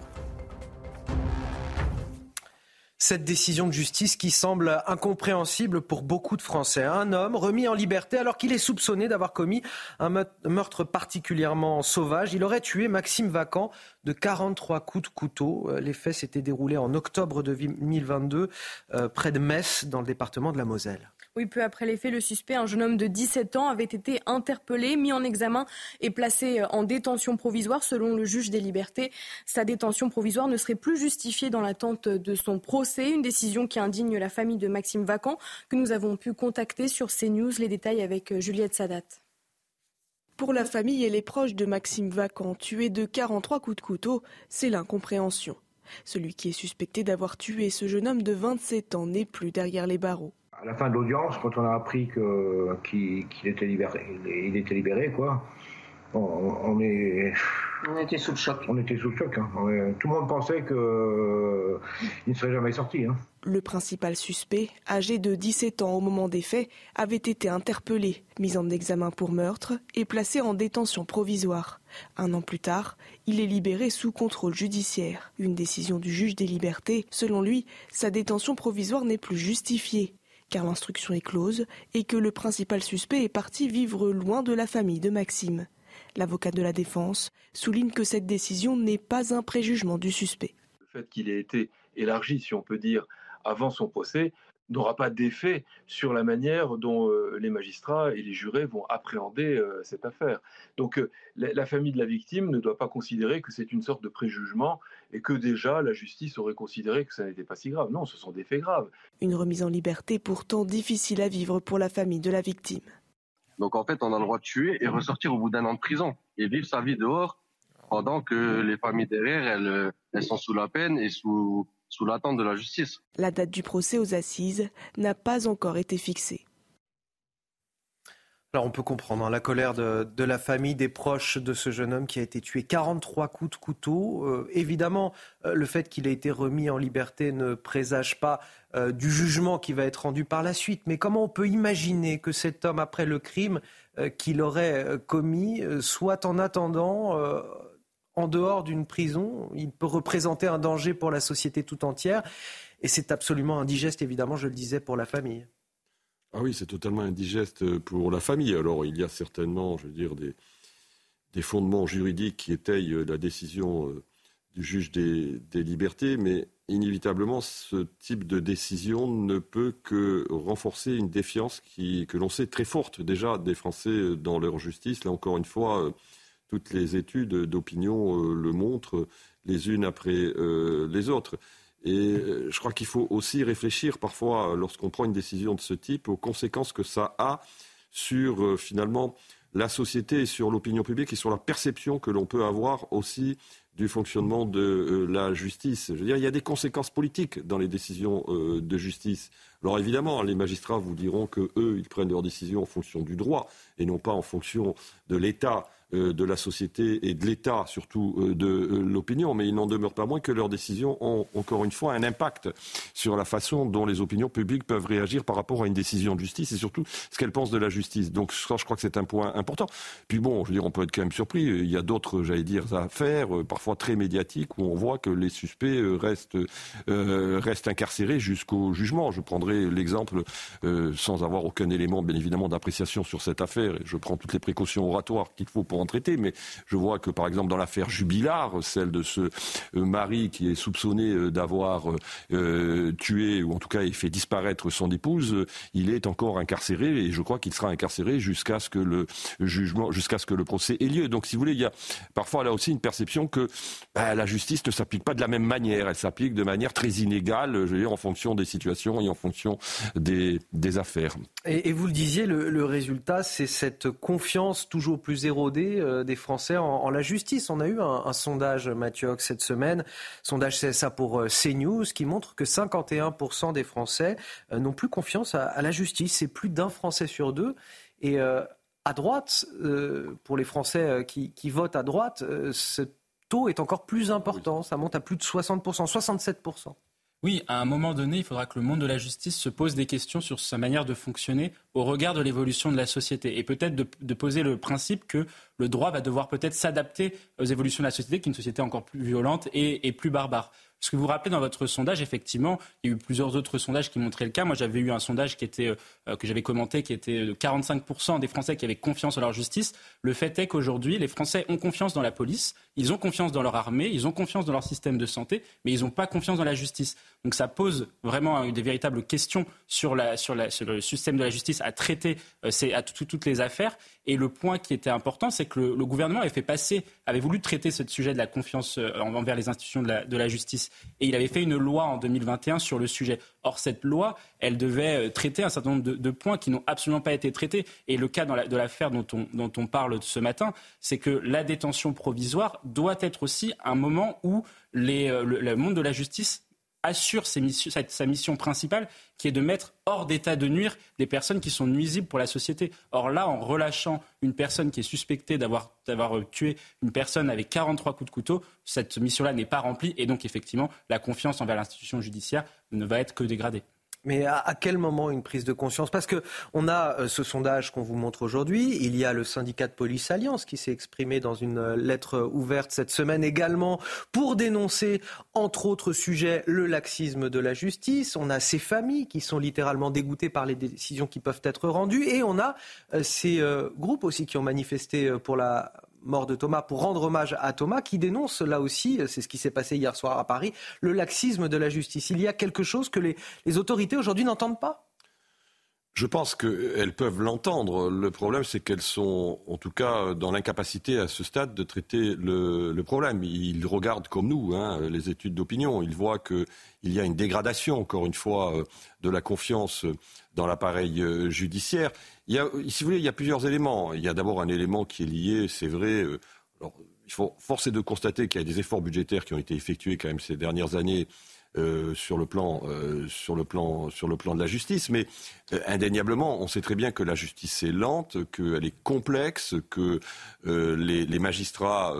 [SPEAKER 1] Cette décision de justice qui semble incompréhensible pour beaucoup de Français. Un homme remis en liberté alors qu'il est soupçonné d'avoir commis un meurtre particulièrement sauvage. Il aurait tué Maxime Vacan de 43 coups de couteau. Euh, les faits s'étaient déroulés en octobre 2022 euh, près de Metz dans le département de la Moselle.
[SPEAKER 2] Oui, peu après les faits, le suspect, un jeune homme de 17 ans, avait été interpellé, mis en examen et placé en détention provisoire selon le juge des libertés. Sa détention provisoire ne serait plus justifiée dans l'attente de son procès, une décision qui indigne la famille de Maxime Vacan que nous avons pu contacter sur CNews. Les détails avec Juliette Sadat.
[SPEAKER 19] Pour la famille et les proches de Maxime Vacan, tué de 43 coups de couteau, c'est l'incompréhension. Celui qui est suspecté d'avoir tué ce jeune homme de 27 ans n'est plus derrière les barreaux.
[SPEAKER 20] À la fin de l'audience, quand on a appris qu'il était libéré, il était libéré, quoi. On, est...
[SPEAKER 7] on était sous le choc.
[SPEAKER 20] On était sous le choc. Hein. Tout le monde pensait qu'il ne serait jamais sorti. Hein.
[SPEAKER 19] Le principal suspect, âgé de 17 ans au moment des faits, avait été interpellé, mis en examen pour meurtre et placé en détention provisoire. Un an plus tard, il est libéré sous contrôle judiciaire. Une décision du juge des libertés, selon lui, sa détention provisoire n'est plus justifiée car l'instruction est close et que le principal suspect est parti vivre loin de la famille de Maxime. L'avocat de la défense souligne que cette décision n'est pas un préjugement du suspect.
[SPEAKER 21] Le fait qu'il ait été élargi, si on peut dire, avant son procès, n'aura pas d'effet sur la manière dont euh, les magistrats et les jurés vont appréhender euh, cette affaire. Donc euh, la, famille de la victime ne doit pas considérer que c'est une sorte de préjugement et que déjà la justice aurait considéré que ça n'était pas si grave. Non, ce sont des faits graves.
[SPEAKER 19] Une remise en liberté pourtant difficile à vivre pour la famille de la victime.
[SPEAKER 22] Donc en fait, on a le droit de tuer et ressortir au bout d'un an de prison et vivre sa vie dehors pendant que les familles derrière, elles, elles sont sous la peine et sous sous l'attente de la justice.
[SPEAKER 19] La date du procès aux assises n'a pas encore été fixée.
[SPEAKER 1] Alors on peut comprendre hein, la colère de, la famille, des proches de ce jeune homme qui a été tué 43 coups de couteau. Euh, évidemment, euh, le fait qu'il ait été remis en liberté ne présage pas euh, du jugement qui va être rendu par la suite. Mais comment on peut imaginer que cet homme, après le crime qu'il aurait commis, soit en attendant en dehors d'une prison. Il peut représenter un danger pour la société tout entière. Et c'est absolument indigeste, évidemment, je le disais, pour la famille.
[SPEAKER 4] Ah oui, c'est totalement indigeste pour la famille. Alors, il y a certainement, je veux dire, des, fondements juridiques qui étayent la décision euh, du juge des, libertés, mais inévitablement, ce type de décision ne peut que renforcer une défiance que l'on sait très forte déjà des Français dans leur justice. Là, encore une fois, euh, toutes les études d'opinion euh, le montrent les unes après euh, les autres. Et euh, je crois qu'il faut aussi réfléchir parfois, lorsqu'on prend une décision de ce type, aux conséquences que ça a sur finalement la société sur l'opinion publique et sur la perception que l'on peut avoir aussi du fonctionnement de la justice. Je veux dire, il y a des conséquences politiques dans les décisions de justice. Alors évidemment, les magistrats vous diront que eux, ils prennent leurs décisions en fonction du droit et non pas en fonction de l'état de la société et de l'État, surtout euh, de euh, l'opinion, mais il n'en demeure pas moins que leurs décisions ont, encore une fois, un impact sur la façon dont les opinions publiques peuvent réagir par rapport à une décision de justice et surtout ce qu'elles pensent de la justice. Donc ça, je crois que c'est un point important. Puis bon, je veux dire, on peut être quand même surpris. Il y a d'autres, j'allais dire, affaires, parfois très médiatiques, où on voit que les suspects restent, restent incarcérés jusqu'au jugement. Je prendrai l'exemple, sans avoir aucun élément, bien évidemment, d'appréciation sur cette affaire, je prends toutes les précautions oratoires qu'il faut pour en traiter, mais je vois que par exemple dans l'affaire Jubilard, celle de ce euh, mari qui est soupçonné euh, d'avoir euh, tué ou en tout cas fait disparaître son épouse, il est encore incarcéré et je crois qu'il sera incarcéré jusqu'à ce que le jugement, jusqu'à ce que le procès ait lieu. Donc si vous voulez, il y a parfois là aussi une perception que bah, la justice ne s'applique pas de la même manière, elle s'applique de manière très inégale, je veux dire en fonction des situations et en fonction des, des affaires.
[SPEAKER 1] Et, vous le disiez, le, le résultat, c'est cette confiance toujours plus érodée euh, des Français en, la justice. On a eu un, sondage, Mathieu cette semaine, sondage CSA pour euh, CNews, qui montre que 51% des Français euh, n'ont plus confiance à, la justice. C'est plus d'un Français sur deux. Et à droite, pour les Français qui, votent à droite, ce taux est encore plus important. Ça monte à plus de 60%, 67%.
[SPEAKER 10] Oui, à un moment donné, il faudra que le monde de la justice se pose des questions sur sa manière de fonctionner au regard de l'évolution de la société et peut-être de, poser le principe que le droit va devoir peut-être s'adapter aux évolutions de la société, qui est une société encore plus violente et, plus barbare. Ce que vous rappelez dans votre sondage, effectivement, il y a eu plusieurs autres sondages qui montraient le cas. Moi, j'avais eu un sondage euh, que j'avais commenté qui était de 45% des Français qui avaient confiance en leur justice. Le fait est qu'aujourd'hui, les Français ont confiance dans la police, ils ont confiance dans leur armée, ils ont confiance dans leur système de santé, mais ils n'ont pas confiance dans la justice. Donc ça pose vraiment des véritables questions sur le système de la justice à traiter euh, à toutes les affaires. Et le point qui était important, c'est que le, gouvernement avait fait passer, avait voulu traiter ce sujet de la confiance euh, envers les institutions de la, justice. Et il avait fait une loi en 2021 sur le sujet. Or, cette loi, elle devait euh, traiter un certain nombre de, points qui n'ont absolument pas été traités. Et le cas de l'affaire dont on, dont on parle ce matin, c'est que la détention provisoire doit être aussi un moment où euh, le monde de la justice assure sa mission principale, qui est de mettre hors d'état de nuire des personnes qui sont nuisibles pour la société. Or là, en relâchant une personne qui est suspectée d'avoir euh, tué une personne avec 43 coups de couteau, cette mission-là n'est pas remplie et donc effectivement, la confiance envers l'institution judiciaire ne va être que dégradée.
[SPEAKER 1] Mais à, quel moment une prise de conscience? Parce que on a euh, ce sondage qu'on vous montre aujourd'hui. Il y a le syndicat de police Alliance qui s'est exprimé dans une euh, lettre ouverte cette semaine également pour dénoncer, entre autres sujets, le laxisme de la justice. On a ces familles qui sont littéralement dégoûtées par les décisions qui peuvent être rendues. Et on a euh, ces groupes aussi qui ont manifesté pour la mort de Thomas pour rendre hommage à Thomas, qui dénonce là aussi, c'est ce qui s'est passé hier soir à Paris, le laxisme de la justice. Il y a quelque chose que les, les autorités aujourd'hui n'entendent pas
[SPEAKER 4] je pense qu'elles peuvent l'entendre. Le problème, c'est qu'elles sont, en tout cas, dans l'incapacité à ce stade de traiter le, le problème. Ils regardent comme nous hein, les études d'opinion. Ils voient qu'il y a une dégradation, encore une fois, de la confiance dans l'appareil euh, judiciaire. Il y a, si vous voulez, il y a plusieurs éléments. Il y a d'abord un élément qui est lié, c'est vrai. Euh, alors, il faut forcer de constater qu'il y a des efforts budgétaires qui ont été effectués quand même ces dernières années euh, sur le plan euh, sur le plan de la justice. Mais euh, indéniablement on sait très bien que la justice est lente qu'elle est complexe que les, magistrats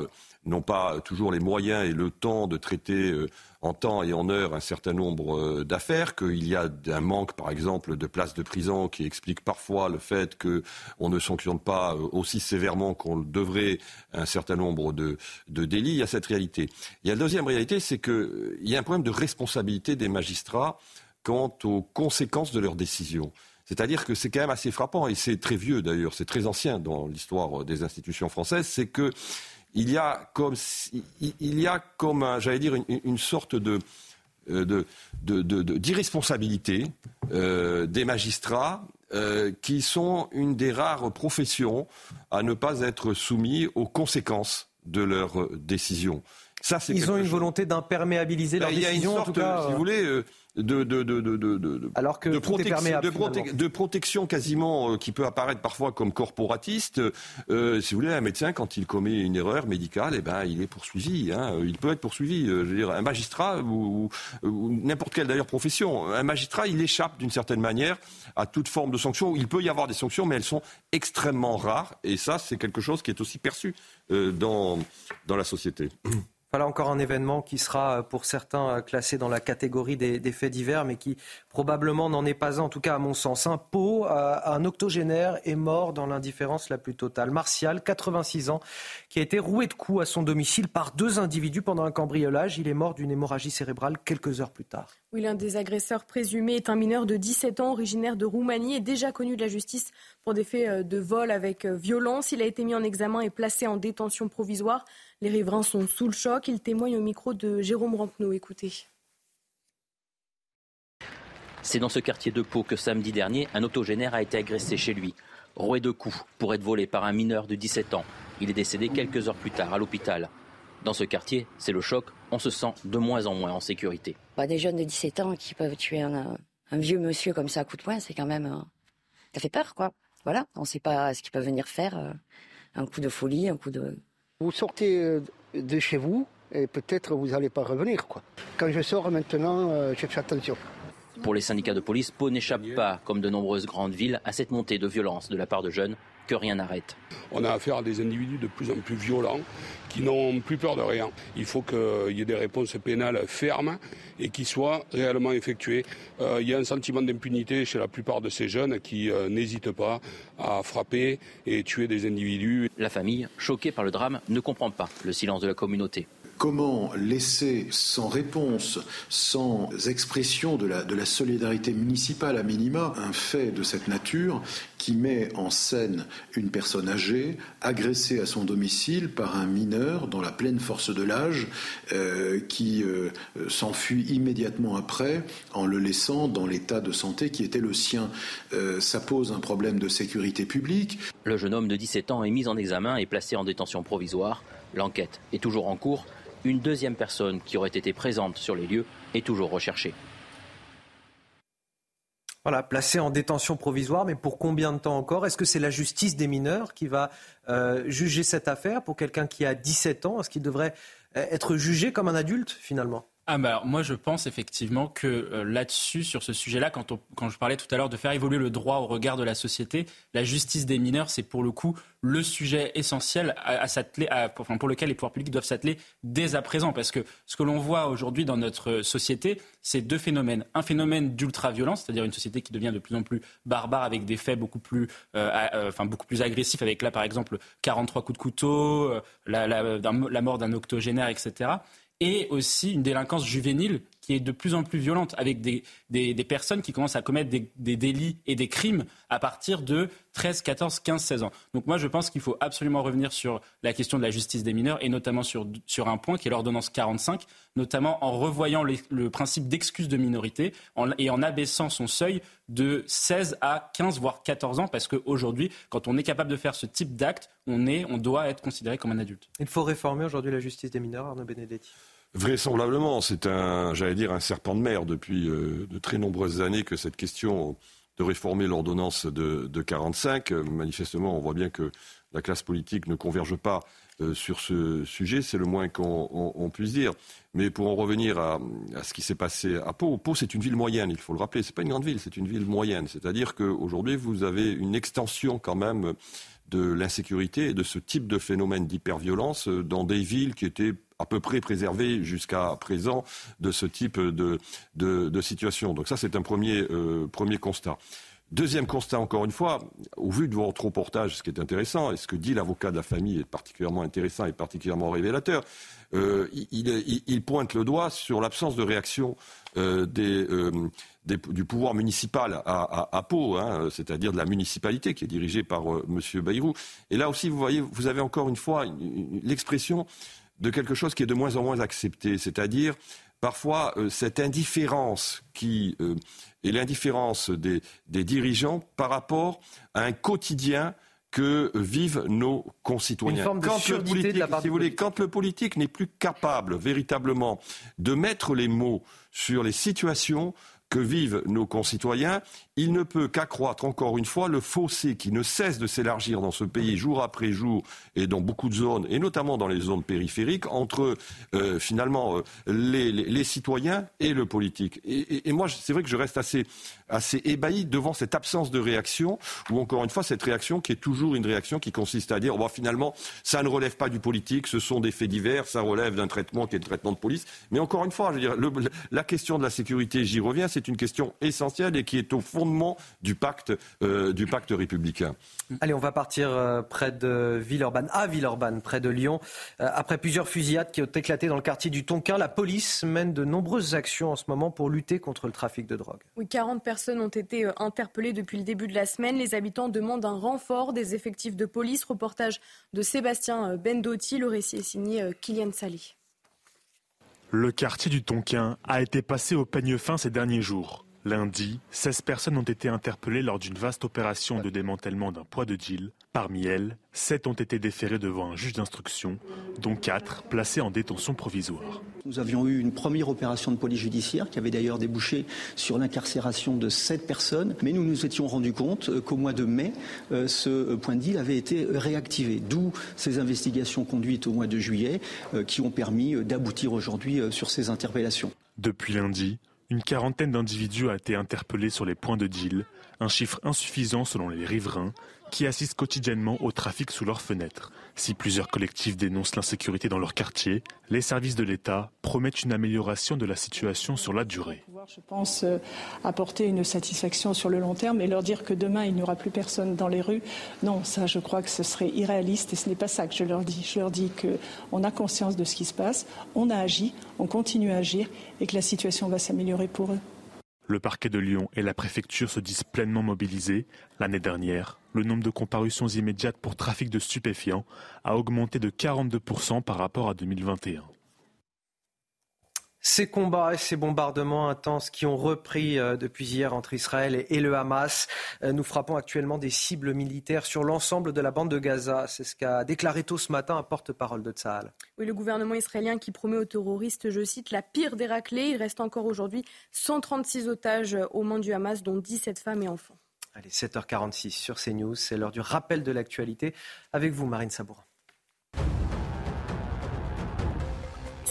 [SPEAKER 4] n'ont pas toujours les moyens et le temps de traiter en temps et en heure un certain nombre euh, d'affaires, qu'il y a un manque, par exemple, de places de prison qui explique parfois le fait qu'on ne sanctionne pas euh, aussi sévèrement qu'on le devrait un certain nombre de, délits. Il y a cette réalité. Il y a la deuxième réalité, c'est qu'il euh, y a un problème de responsabilité des magistrats quant aux conséquences de leurs décisions. C'est-à-dire que c'est quand même assez frappant, et c'est très vieux d'ailleurs, c'est très ancien dans l'histoire des institutions françaises, c'est que il y a comme, il y a comme j'allais dire, une, sorte de, euh, d'irresponsabilité euh, des magistrats euh, qui sont une des rares professions à ne pas être soumis aux conséquences de leurs décisions.
[SPEAKER 1] Ça, Ils ont une volonté d'imperméabiliser leurs décisions, en tout cas,
[SPEAKER 4] si vous voulez, de, de, de, de,
[SPEAKER 1] Alors que
[SPEAKER 4] de,
[SPEAKER 1] protection,
[SPEAKER 4] de, protection quasiment euh, qui peut apparaître parfois comme corporatiste. Euh, si vous voulez, un médecin, quand il commet une erreur médicale, eh ben, il est poursuivi. Hein, il peut être poursuivi. Euh, je veux dire, un magistrat ou, n'importe quelle d'ailleurs profession, un magistrat, il échappe d'une certaine manière à toute forme de sanction. Il peut y avoir des sanctions, mais elles sont extrêmement rares. Et ça, c'est quelque chose qui est aussi perçu dans, dans la société.
[SPEAKER 1] Voilà encore un événement qui sera pour certains classé dans la catégorie des, faits divers, mais qui probablement n'en est pas un, en tout cas à mon sens. Un pot, un octogénaire est mort dans l'indifférence la plus totale. Martial, 86 ans, qui a été roué de coups à son domicile par deux individus pendant un cambriolage. Il est mort d'une hémorragie cérébrale quelques heures plus tard.
[SPEAKER 2] Oui, l'un des agresseurs présumés est un mineur de 17 ans, originaire de Roumanie et déjà connu de la justice pour des faits euh, de vol avec euh, violence. Il a été mis en examen et placé en détention provisoire. Les riverains sont sous le choc. Il témoigne au micro de Jérôme Rampenot. Écoutez.
[SPEAKER 23] C'est dans ce quartier de Pau que samedi dernier, un autogénaire a été agressé chez lui, roué de coups pour être volé par un mineur de 17 ans. Il est décédé quelques heures plus tard à l'hôpital. Dans ce quartier, c'est le choc, on se sent de moins en moins en sécurité.
[SPEAKER 24] Bah, des jeunes de 17 ans qui peuvent tuer un, vieux monsieur comme ça à coup de poing, c'est quand même... Euh, ça fait peur, quoi. Voilà, on ne sait pas ce qu'ils peuvent venir faire. Euh, un coup de folie, un coup de...
[SPEAKER 25] Vous sortez euh, de chez vous et peut-être vous n'allez pas revenir. Quoi. Quand je sors maintenant, je fais attention.
[SPEAKER 23] Pour les syndicats de police, Pau n'échappe pas, comme de nombreuses grandes villes, à cette montée de violence de la part de jeunes que rien n'arrête.
[SPEAKER 26] On a affaire à des individus de plus en plus violents qui n'ont plus peur de rien. Il faut qu'il y ait des réponses pénales fermes et qui soient réellement effectuées. Euh, il y a un sentiment d'impunité chez la plupart de ces jeunes qui euh, n'hésitent pas à frapper et tuer des individus.
[SPEAKER 23] La famille, choquée par le drame, ne comprend pas le silence de la communauté.
[SPEAKER 27] comment laisser sans réponse, sans expression de la, de la solidarité municipale à minima, un fait de cette nature qui met en scène une personne âgée agressée à son domicile par un mineur dans la pleine force de l'âge euh, qui euh, s'enfuit immédiatement après en le laissant dans l'état de santé qui était le sien. Euh, ça pose un problème de sécurité publique.
[SPEAKER 23] Le jeune homme de 17 ans est mis en examen et placé en détention provisoire. L'enquête est toujours en cours. Une deuxième personne qui aurait été présente sur les lieux est toujours recherchée.
[SPEAKER 1] Voilà, placé en détention provisoire, mais pour combien de temps encore? Est-ce que c'est la justice des mineurs qui va euh, juger cette affaire? Pour quelqu'un qui a 17 ans Est-ce qu'il devrait euh, être jugé comme un adulte finalement?
[SPEAKER 10] Ah bah moi je pense effectivement que euh, là-dessus, sur ce sujet-là, quand, quand je parlais tout à l'heure de faire évoluer le droit au regard de la société, la justice des mineurs, c'est pour le coup le sujet essentiel à, s'atteler, enfin, pour lequel les pouvoirs publics doivent s'atteler dès à présent. Parce que ce que l'on voit aujourd'hui dans notre société, c'est deux phénomènes. Un phénomène d'ultra-violence, c'est-à-dire une société qui devient de plus en plus barbare avec des faits beaucoup plus, euh, euh, enfin, beaucoup plus agressifs, avec là par exemple 43 coups de couteau, la, la mort d'un octogénaire, etc et aussi une délinquance juvénile qui est de plus en plus violente, avec des, des, personnes qui commencent à commettre des, délits et des crimes à partir de 13, 14, 15, 16 ans. Donc moi, je pense qu'il faut absolument revenir sur la question de la justice des mineurs, et notamment sur, sur un point qui est l'ordonnance 45, notamment en revoyant le principe d'excuse de minorité et en abaissant son seuil de 16 à 15, voire 14 ans, parce qu'aujourd'hui, quand on est capable de faire ce type d'acte, on, on doit être considéré comme un adulte.
[SPEAKER 1] Il faut réformer aujourd'hui la justice des mineurs, Arnaud Benedetti.
[SPEAKER 4] Vraisemblablement, c'est un, j'allais dire, un serpent de mer depuis euh, de très nombreuses années que cette question de réformer l'ordonnance de, de 45. Manifestement, on voit bien que la classe politique ne converge pas euh, sur ce sujet, c'est le moins qu'on puisse dire. Mais pour en revenir à, à ce qui s'est passé à Pau, Pau c'est une ville moyenne, il faut le rappeler. C'est pas une grande ville, c'est une ville moyenne. C'est-à-dire qu'aujourd'hui, vous avez une extension quand même de l'insécurité et de ce type de phénomène d'hyperviolence dans des villes qui étaient à peu près préservé jusqu'à présent de ce type de, de, situation. Donc ça, c'est un premier, euh, premier constat. Deuxième constat, encore une fois, au vu de votre reportage, ce qui est intéressant, et ce que dit l'avocat de la famille est particulièrement intéressant et particulièrement révélateur, euh, il, pointe le doigt sur l'absence de réaction euh, du pouvoir municipal à, à, Pau, hein, c'est-à-dire de la municipalité qui est dirigée par M. Bayrou. Et là aussi, vous voyez, vous avez encore une fois l'expression de quelque chose qui est de moins en moins accepté, c'est-à-dire parfois euh, cette indifférence qui est euh, l'indifférence des, dirigeants par rapport à un quotidien que vivent nos concitoyens.
[SPEAKER 1] quand, le politique,
[SPEAKER 4] si vous voulez, quand le politique n'est plus capable véritablement de mettre les mots sur les situations que vivent nos concitoyens, il ne peut qu'accroître encore une fois le fossé qui ne cesse de s'élargir dans ce pays jour après jour et dans beaucoup de zones, et notamment dans les zones périphériques, entre euh, finalement euh, les, citoyens et le politique. Et, moi, c'est vrai que je reste assez, assez ébahi devant cette absence de réaction, ou encore une fois cette réaction qui est toujours une réaction qui consiste à dire oh, bah, finalement, ça ne relève pas du politique, ce sont des faits divers, ça relève d'un traitement qui est le traitement de police. Mais encore une fois, je veux dire, la question de la sécurité, j'y reviens, c'est une question essentielle et qui est au fondement du pacte, euh, du pacte républicain.
[SPEAKER 1] Allez, on va partir euh, près de Villeurbanne, à Villeurbanne, près de Lyon. Euh, après plusieurs fusillades qui ont éclaté dans le quartier du Tonkin, la police mène de nombreuses actions en ce moment pour lutter contre le trafic de drogue.
[SPEAKER 2] Oui, 40 personnes ont été interpellées depuis le début de la semaine. Les habitants demandent un renfort des effectifs de police. Reportage de Sébastien Bendotti. Le récit est signé Kylian Sali.
[SPEAKER 15] Le quartier du Tonkin a été passé au peigne fin ces derniers jours. Lundi, 16 personnes ont été interpellées lors d'une vaste opération de démantèlement d'un poids de deal. Parmi elles, 7 ont été déférées devant un juge d'instruction, dont 4 placés en détention provisoire.
[SPEAKER 28] Nous avions eu une première opération de police judiciaire qui avait d'ailleurs débouché sur l'incarcération de 7 personnes, mais nous nous étions rendus compte euh, qu'au mois de mai, euh, ce point de deal avait été réactivé, d'où ces investigations conduites au mois de juillet euh, qui ont permis d'aboutir aujourd'hui sur ces interpellations.
[SPEAKER 15] Depuis lundi, une quarantaine d'individus a été interpellés sur les points de deal, un chiffre insuffisant selon les riverains qui assistent quotidiennement au trafic sous leurs fenêtres. Si plusieurs collectifs dénoncent l'insécurité dans leur quartier, les services de l'État promettent une amélioration de la situation sur la durée.
[SPEAKER 26] Je pense euh, apporter une satisfaction sur le long terme et leur dire que demain il n'y aura plus personne dans les rues. Non, ça je crois que ce serait irréaliste et ce n'est pas ça que je leur dis. Je leur dis qu'on a conscience de ce qui se passe, on a agi, on continue à agir et que la situation va s'améliorer pour eux.
[SPEAKER 15] Le parquet de Lyon et la préfecture se disent pleinement mobilisés. L'année dernière, le nombre de comparutions immédiates pour trafic de stupéfiants a augmenté de 42% par rapport à 2021.
[SPEAKER 1] Ces combats et ces bombardements intenses qui ont repris euh, depuis hier entre Israël et, le Hamas, euh, nous frappons actuellement des cibles militaires sur l'ensemble de la bande de Gaza. C'est ce qu'a déclaré tôt ce matin un porte-parole de Tsahal.
[SPEAKER 2] Oui, le gouvernement israélien qui promet aux terroristes, je cite, la pire des raclées. Il reste encore aujourd'hui 136 otages aux mains du Hamas, dont 17 femmes et enfants.
[SPEAKER 1] Allez, 7h46 sur CNews, c'est l'heure du rappel de l'actualité. Avec vous, Marine Sabourin.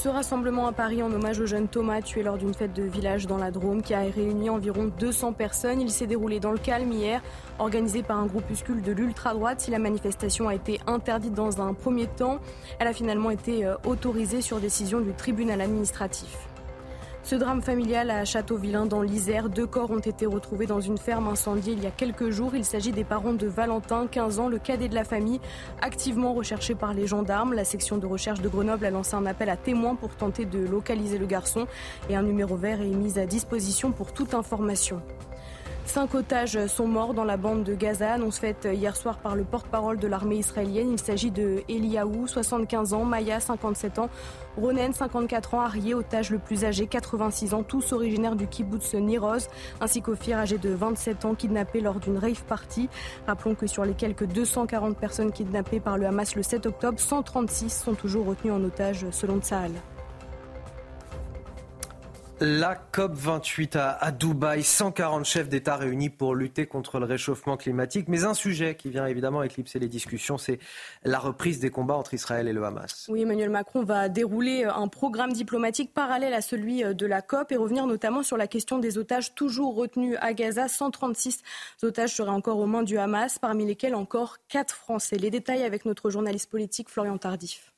[SPEAKER 2] Ce rassemblement à Paris en hommage au jeune Thomas tué lors d'une fête de village dans la Drôme qui a réuni environ 200 personnes. Il s'est déroulé dans le calme hier, organisé par un groupuscule de l'ultra-droite. Si la manifestation a été interdite dans un premier temps, elle a finalement été euh, autorisée sur décision du tribunal administratif. Ce drame familial à Châteauvillain dans l'Isère, deux corps ont été retrouvés dans une ferme incendiée il y a quelques jours. Il s'agit des parents de Valentin, 15 ans, le cadet de la famille, activement recherché par les gendarmes. La section de recherche de Grenoble a lancé un appel à témoins pour tenter de localiser le garçon et un numéro vert est mis à disposition pour toute information. Cinq otages sont morts dans la bande de Gaza, annonce faite hier soir par le porte-parole de l'armée israélienne. Il s'agit de Eliaou, 75 ans, Maya, 57 ans, Ronen, 54 ans, Arié, otage le plus âgé, 86 ans, tous originaires du kibbutz Niroz, ainsi qu'Ophir, âgé de 27 ans, kidnappé lors d'une rave party. Rappelons que sur les quelques 240 personnes kidnappées par le Hamas le 7 octobre, 136 sont toujours retenues en otage selon Tsahal.
[SPEAKER 1] La COP28 à, Dubaï, 140 chefs d'État réunis pour lutter contre le réchauffement climatique. Mais un sujet qui vient évidemment éclipser les discussions, c'est la reprise des combats entre Israël et le Hamas.
[SPEAKER 2] Oui, Emmanuel Macron va dérouler un programme diplomatique parallèle à celui de la COP et revenir notamment sur la question des otages toujours retenus à Gaza. 136 otages seraient encore aux mains du Hamas, parmi lesquels encore 4 Français. Les détails avec notre journaliste politique Florian Tardif.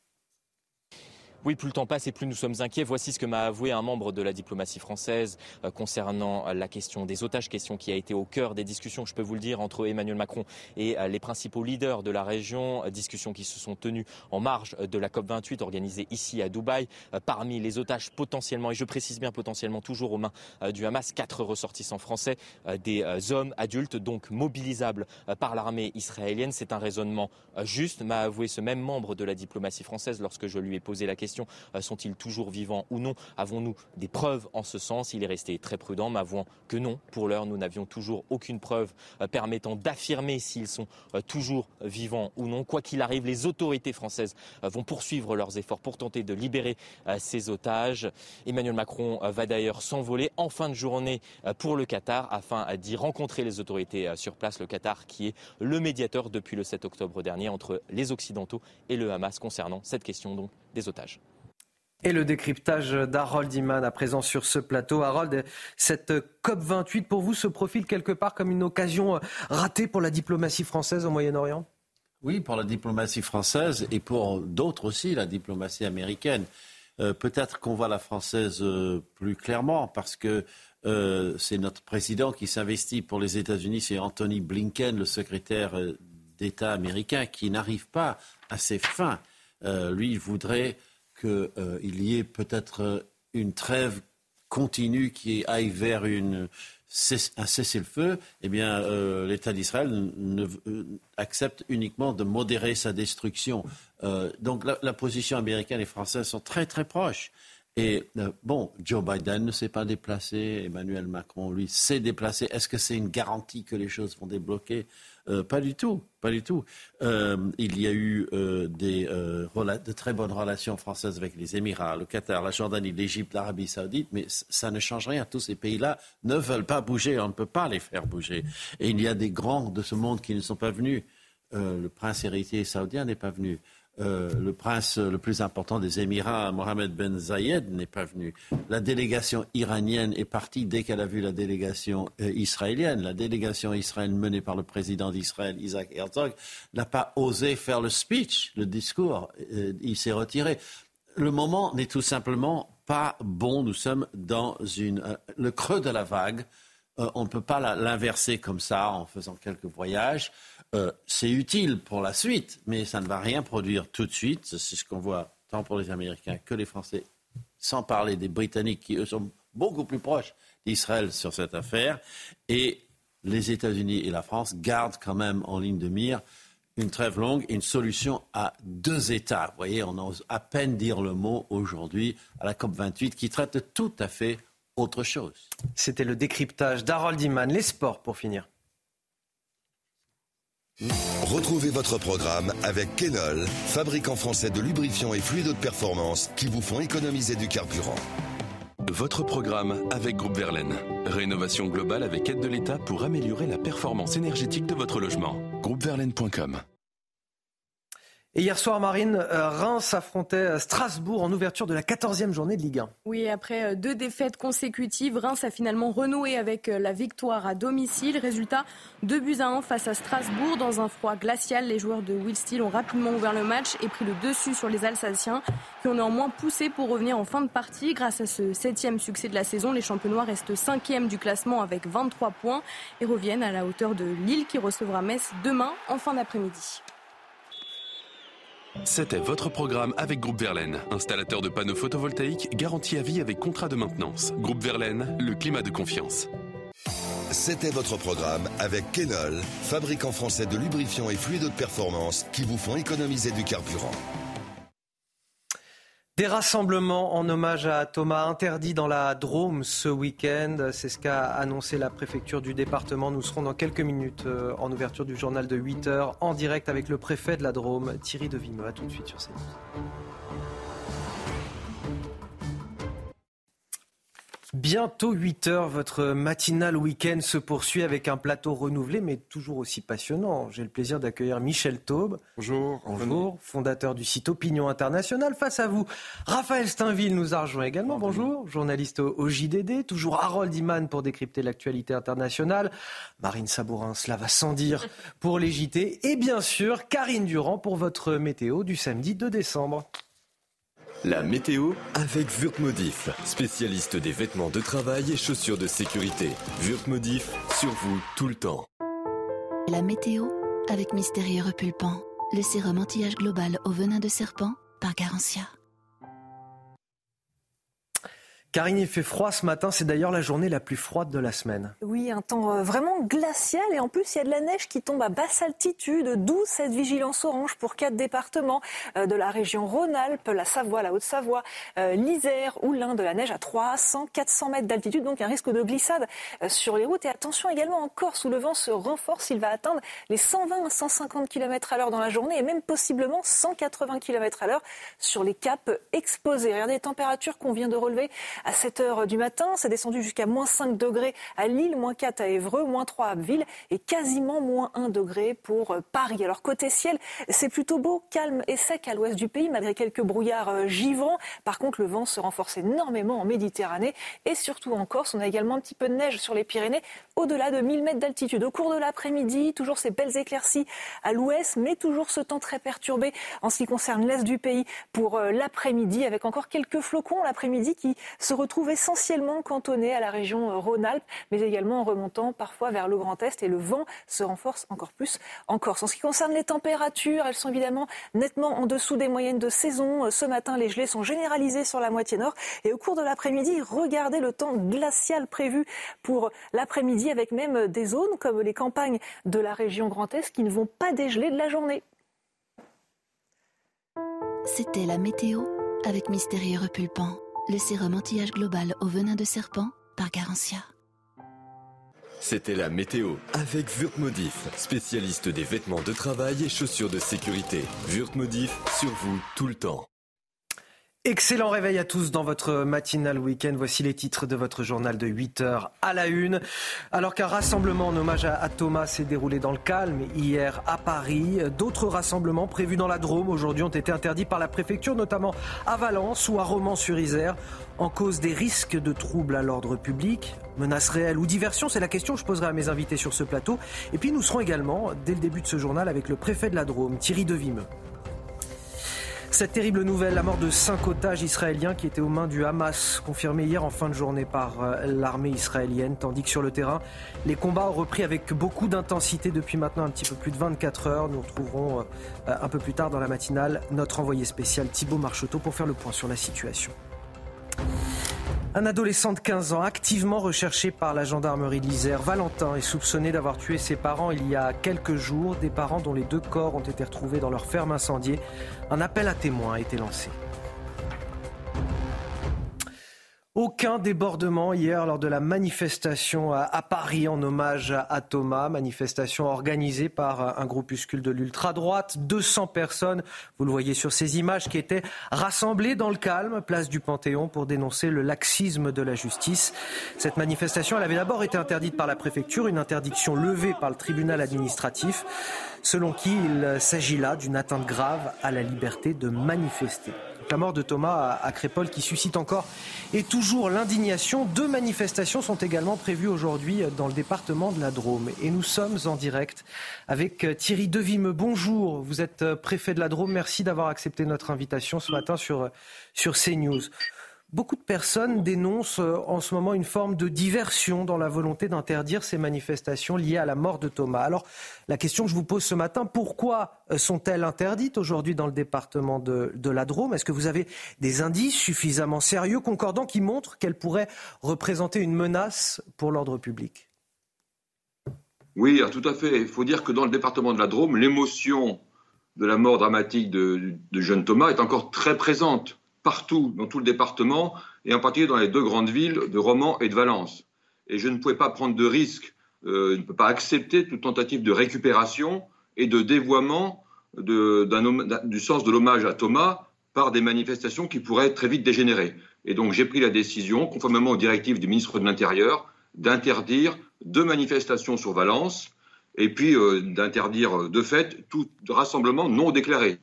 [SPEAKER 29] Oui, plus le temps passe et plus nous sommes inquiets. Voici ce que m'a avoué un membre de la diplomatie française euh, concernant la question des otages, question qui a été au cœur des discussions, je peux vous le dire, entre Emmanuel Macron et euh, les principaux leaders de la région, euh, discussions qui se sont tenues en marge de la COP28 organisée ici à Dubaï. Parmi les otages potentiellement, et je précise bien potentiellement toujours aux mains du Hamas, quatre ressortissants français, des hommes adultes, donc mobilisables par l'armée israélienne. C'est un raisonnement juste, m'a avoué ce même membre de la diplomatie française lorsque je lui ai posé la question euh, sont-ils toujours vivants ou non? Avons-nous des preuves en ce sens? Il est resté très prudent, m'avouant que non. Pour l'heure, nous n'avions toujours aucune preuve euh, permettant d'affirmer s'ils sont euh, toujours vivants ou non. Quoi qu'il arrive, les autorités françaises vont poursuivre leurs efforts pour tenter de libérer ces otages. Emmanuel Macron va d'ailleurs s'envoler en fin de journée pour le Qatar afin d'y rencontrer les autorités sur place. Le Qatar qui est le médiateur depuis le 7 octobre dernier entre les Occidentaux et le Hamas concernant cette question donc des otages.
[SPEAKER 1] Et le décryptage d'Harold Iman à présent sur ce plateau. Harold, cette COP28 pour vous se profile quelque part comme une occasion ratée pour la diplomatie française au Moyen-Orient?
[SPEAKER 30] Oui, pour la diplomatie française et pour d'autres aussi, la diplomatie américaine. Euh, peut-être qu'on voit la française euh, plus clairement parce que euh, c'est notre président qui s'investit pour les États-Unis, c'est Anthony Blinken, le secrétaire d'État américain, qui n'arrive pas à ses fins. lui, il voudrait qu'il euh, y ait peut-être euh, une trêve continue qui aille vers une, un cessez-le-feu, eh bien, euh, l'État d'Israël accepte uniquement de modérer sa destruction. donc la, la, position américaine et française sont très très proches. Et bon, Joe Biden ne s'est pas déplacé, Emmanuel Macron, lui, s'est déplacé. Est-ce que c'est une garantie que les choses vont débloquer? Euh, pas du tout, pas du tout. Euh, il y a eu euh, des, de très bonnes relations françaises avec les Émirats, le Qatar, la Jordanie, l'Égypte, l'Arabie saoudite, mais ça ne change rien. Tous ces pays-là ne veulent pas bouger, on ne peut pas les faire bouger. Et il y a des grands de ce monde qui ne sont pas venus. le prince héritier saoudien n'est pas venu. Euh, le prince le plus important des Émirats, Mohamed Ben Zayed, n'est pas venu. La délégation iranienne est partie dès qu'elle a vu la délégation euh, israélienne. La délégation israélienne menée par le président d'Israël, Isaac Herzog, n'a pas osé faire le speech, le discours. Euh, il s'est retiré. Le moment n'est tout simplement pas bon. Nous sommes dans une, le creux de la vague. on ne peut pas l'inverser comme ça en faisant quelques voyages. Euh, c'est utile pour la suite, mais ça ne va rien produire tout de suite. C'est ce qu'on voit tant pour les Américains que les Français, sans parler des Britanniques qui, eux, sont beaucoup plus proches d'Israël sur cette affaire. Et les États-Unis et la France gardent quand même en ligne de mire une trêve longue une solution à deux États. Vous voyez, on ose à peine dire le mot aujourd'hui à la COP28 qui traite tout à fait autre chose.
[SPEAKER 1] C'était le décryptage d'Harold Iman. Les sports pour finir.
[SPEAKER 31] Retrouvez votre programme avec Kenol, fabricant français de lubrifiants et fluides de performance qui vous font économiser du carburant.
[SPEAKER 5] Votre programme avec Groupe Verlaine. Rénovation globale avec aide de l'État pour améliorer la performance énergétique de votre logement. Groupeverlaine.com
[SPEAKER 1] et hier soir, Marine, euh, Reims affrontait euh, Strasbourg en ouverture de la 14e journée de Ligue 1.
[SPEAKER 2] Oui, après euh, deux défaites consécutives, Reims a finalement renoué avec la victoire à domicile. Résultat, 2 buts à 1 face à Strasbourg. Dans un froid glacial, les joueurs de Will Steele ont rapidement ouvert le match et pris le dessus sur les Alsaciens, qui ont néanmoins poussé pour revenir en fin de partie. Grâce à ce septième succès de la saison, les champenois restent cinquième du classement avec 23 points et reviennent à la hauteur de Lille qui recevra Metz demain en fin d'après-midi.
[SPEAKER 5] C'était votre programme avec Groupe Verlaine, installateur de panneaux photovoltaïques garantie à vie avec contrat de maintenance. Groupe Verlaine, le climat de confiance.
[SPEAKER 31] C'était votre programme avec Kenol, fabricant français de lubrifiants et fluides de performance qui vous font économiser du carburant.
[SPEAKER 1] Des rassemblements en hommage à Thomas interdits dans la Drôme ce week-end. C'est ce qu'a annoncé la préfecture du département. Nous serons dans quelques minutes euh, en ouverture du journal de 8 h en direct avec le préfet de la Drôme, Thierry Devimeux. A tout de suite sur CNews. Bientôt 8 heures, votre matinal week-end se poursuit avec un plateau renouvelé, mais toujours aussi passionnant. J'ai le plaisir d'accueillir Michel Taube.
[SPEAKER 32] Bonjour.
[SPEAKER 1] Bonjour, fondateur du site Opinion Internationale. Face à vous, Raphaël Steinville nous a rejoint également. Bonjour, journaliste au JDD. Toujours Harold Iman pour décrypter l'actualité internationale. Marine Sabourin, cela va sans dire pour les JT. Et bien sûr, Karine Durand pour votre météo du samedi 2 décembre.
[SPEAKER 5] La météo avec Wurtmodif, spécialiste des vêtements de travail et chaussures de sécurité. Wurtmodif, sur vous tout le temps.
[SPEAKER 33] La météo avec Mystérieux Repulpant, le sérum anti-âge global au venin de serpent par Garantia.
[SPEAKER 1] Karine, il fait froid ce matin, c'est d'ailleurs la journée la plus froide de la semaine.
[SPEAKER 7] Oui, un temps euh, vraiment glacial et en plus il y a de la neige qui tombe à basse altitude, d'où cette vigilance orange pour quatre départements euh, de la région Rhône-Alpes, la Savoie, la Haute-Savoie, euh, l'Isère ou l'Inde, de la neige à 300, 400 mètres d'altitude, donc un risque de glissade sur les routes. Et attention également en Corse où le vent se renforce, il va atteindre les 120 à 150 km à l'heure dans la journée et même possiblement 180 km à l'heure sur les caps exposés. Regardez les températures qu'on vient de relever à 7 heures du matin. C'est descendu jusqu'à moins 5 degrés à Lille, moins 4 à Évreux, moins 3 à Abbeville et quasiment moins 1 degré pour euh, Paris. Alors côté ciel, c'est plutôt beau, calme et sec à l'ouest du pays malgré quelques brouillards euh, givrants. Par contre, le vent se renforce énormément en Méditerranée et surtout en Corse. On a également un petit peu de neige sur les Pyrénées au-delà de 1000 mètres d'altitude. Au cours de l'après-midi, toujours ces belles éclaircies à l'ouest, mais toujours ce temps très perturbé en ce qui concerne l'est du pays pour euh, l'après-midi avec encore quelques flocons l'après-midi qui se retrouvent essentiellement cantonnés à la région euh, Rhône-Alpes, mais également en remontant parfois vers le Grand Est et le vent se renforce encore plus en Corse. En ce qui concerne les températures, elles sont évidemment nettement en dessous des moyennes de saison. Euh, ce matin, les gelées sont généralisées sur la moitié nord et au cours de l'après-midi, regardez le temps glacial prévu pour l'après-midi avec même des zones comme les campagnes de la région Grand Est qui ne vont pas dégeler de la journée.
[SPEAKER 33] C'était la météo avec Mystérieux Repulpant le sérum anti-âge global au venin de serpent par Garantia.
[SPEAKER 5] C'était la météo avec Wurtmodif, spécialiste des vêtements de travail et chaussures de sécurité. Wurtmodif, sur vous tout le temps.
[SPEAKER 1] Excellent réveil à tous dans votre matinal week-end. Voici les titres de votre journal de 8 heures à la une. Alors qu'un rassemblement en hommage à Thomas s'est déroulé dans le calme hier à Paris, d'autres rassemblements prévus dans la Drôme aujourd'hui ont été interdits par la préfecture, notamment à Valence ou à Romans-sur-Isère, en cause des risques de troubles à l'ordre public. Menaces réelles ou diversion, c'est la question que je poserai à mes invités sur ce plateau. Et puis nous serons également, dès le début de ce journal, avec le préfet de la Drôme, Thierry Devimeux. Cette terrible nouvelle, la mort de cinq otages israéliens qui étaient aux mains du Hamas, confirmée hier en fin de journée par euh, l'armée israélienne, tandis que sur le terrain, les combats ont repris avec beaucoup d'intensité depuis maintenant un petit peu plus de 24 heures. Nous retrouverons euh, un peu plus tard dans la matinale notre envoyé spécial Thibault Marcheteau pour faire le point sur la situation. Un adolescent de 15 ans, activement recherché par la gendarmerie de Valentin, est soupçonné d'avoir tué ses parents il y a quelques jours, des parents dont les deux corps ont été retrouvés dans leur ferme incendiée. Un appel à témoins a été lancé. Aucun débordement hier lors de la manifestation à Paris en hommage à Thomas, manifestation organisée par un groupuscule de l'ultra-droite. 200 personnes, vous le voyez sur ces images, qui étaient rassemblées dans le calme, place du Panthéon, pour dénoncer le laxisme de la justice. Cette manifestation, elle avait d'abord été interdite par la préfecture, une interdiction levée par le tribunal administratif, selon qui il s'agit là d'une atteinte grave à la liberté de manifester la mort de Thomas à Crépol qui suscite encore et toujours l'indignation. Deux manifestations sont également prévues aujourd'hui dans le département de la Drôme. Et nous sommes en direct avec Thierry Devimeux. Bonjour, vous êtes préfet de la Drôme. Merci d'avoir accepté notre invitation ce matin sur, sur CNews. Beaucoup de personnes dénoncent euh, en ce moment une forme de diversion dans la volonté d'interdire ces manifestations liées à la mort de Thomas. Alors, la question que je vous pose ce matin, pourquoi euh, sont-elles interdites aujourd'hui dans le département de, la Drôme? Est-ce que vous avez des indices suffisamment sérieux, concordants, qui montrent qu'elles pourraient représenter une menace pour l'ordre public?
[SPEAKER 32] Oui, tout à fait. Il faut dire que dans le département de la Drôme, l'émotion de la mort dramatique de, de jeune Thomas est encore très présente partout, dans tout le département, et en particulier dans les deux grandes villes de Romans et de Valence. Et je ne pouvais pas prendre de risque, euh, je ne peux pas accepter toute tentative de récupération et de dévoiement du sens de l'hommage à Thomas par des manifestations qui pourraient très vite dégénérer. Et donc j'ai pris la décision, conformément aux directives du ministre de l'Intérieur, d'interdire deux manifestations sur Valence et puis euh, d'interdire de fait tout rassemblement non déclaré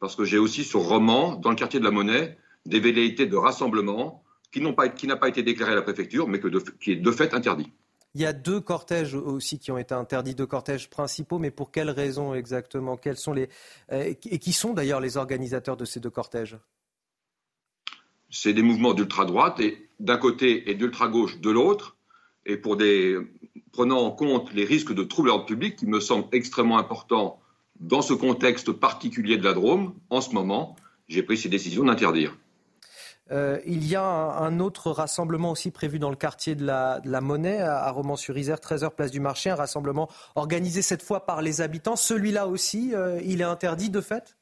[SPEAKER 32] parce que j'ai aussi sur Roman, dans le quartier de la Monnaie, des velléités de rassemblement qui n'ont pas, qui n'a pas été déclaré à la préfecture, mais que qui est de fait interdit.
[SPEAKER 1] Il y a deux cortèges aussi qui ont été interdits, deux cortèges principaux, mais pour quelles raisons exactement? Quels sont les euh, et qui sont d'ailleurs les organisateurs de ces deux cortèges?
[SPEAKER 32] C'est des mouvements d'ultra droite et d'un côté et d'ultra gauche de l'autre, et pour des prenant en compte les risques de troubles à l'ordre public qui me semblent extrêmement importants dans ce contexte particulier de la Drôme, en ce moment, j'ai pris ces décisions d'interdire.
[SPEAKER 1] Euh, il y a un, autre rassemblement aussi prévu dans le quartier de la, Monnaie, à, Romans-sur-Isère, 13h, place du marché, un rassemblement organisé cette fois par les habitants. Celui-là aussi, euh, il est interdit de fait?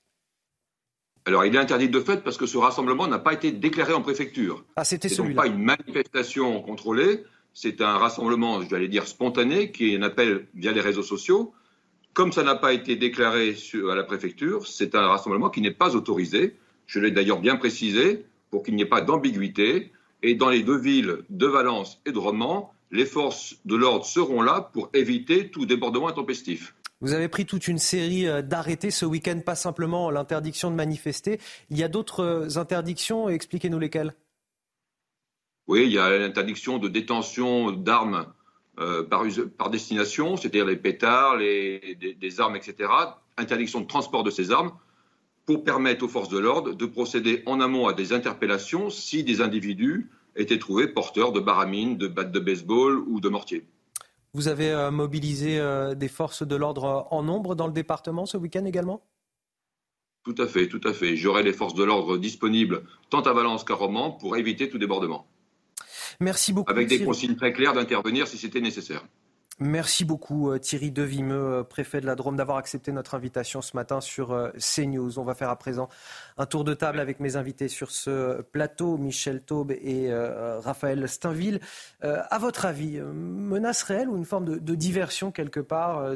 [SPEAKER 32] Alors, il est interdit de fait parce que ce rassemblement n'a pas été déclaré en préfecture.
[SPEAKER 1] Ah, c'était celui-là.
[SPEAKER 32] pas une manifestation contrôlée, c'est un rassemblement, je vais dire, spontané, qui est un appel via les réseaux sociaux, comme ça n'a pas été déclaré à la préfecture, c'est un rassemblement qui n'est pas autorisé. Je l'ai d'ailleurs bien précisé pour qu'il n'y ait pas d'ambiguïté. Et dans les deux villes de Valence et de Romans, les forces de l'ordre seront là pour éviter tout débordement intempestif.
[SPEAKER 1] Vous avez pris toute une série euh, d'arrêtés ce week-end, pas simplement l'interdiction de manifester. Il y a d'autres euh, interdictions, expliquez-nous lesquelles.
[SPEAKER 32] Oui, il y a l'interdiction de détention d'armes euh, par, destination, c'est-à-dire les pétards, les, des, armes, etc. Interdiction de transport de ces armes pour permettre aux forces de l'ordre de procéder en amont à des interpellations si des individus étaient trouvés porteurs de baramines, de battes de baseball ou de mortiers.
[SPEAKER 1] Vous avez euh, mobilisé euh, des forces de l'ordre en nombre dans le département ce week-end également?
[SPEAKER 32] Tout à fait, tout à fait. J'aurai les forces de l'ordre disponibles tant à Valence qu'à Romans pour éviter tout débordement.
[SPEAKER 1] Merci beaucoup.
[SPEAKER 32] Avec des consignes très claires d'intervenir si c'était nécessaire.
[SPEAKER 1] Merci beaucoup euh, Thierry Devimeux, euh, préfet de la Drôme, d'avoir accepté notre invitation ce matin sur euh, CNews. On va faire à présent un tour de table avec mes invités sur ce plateau, Michel Taube et Raphaël Steinville. à votre avis, menace réelle ou une forme de, diversion quelque part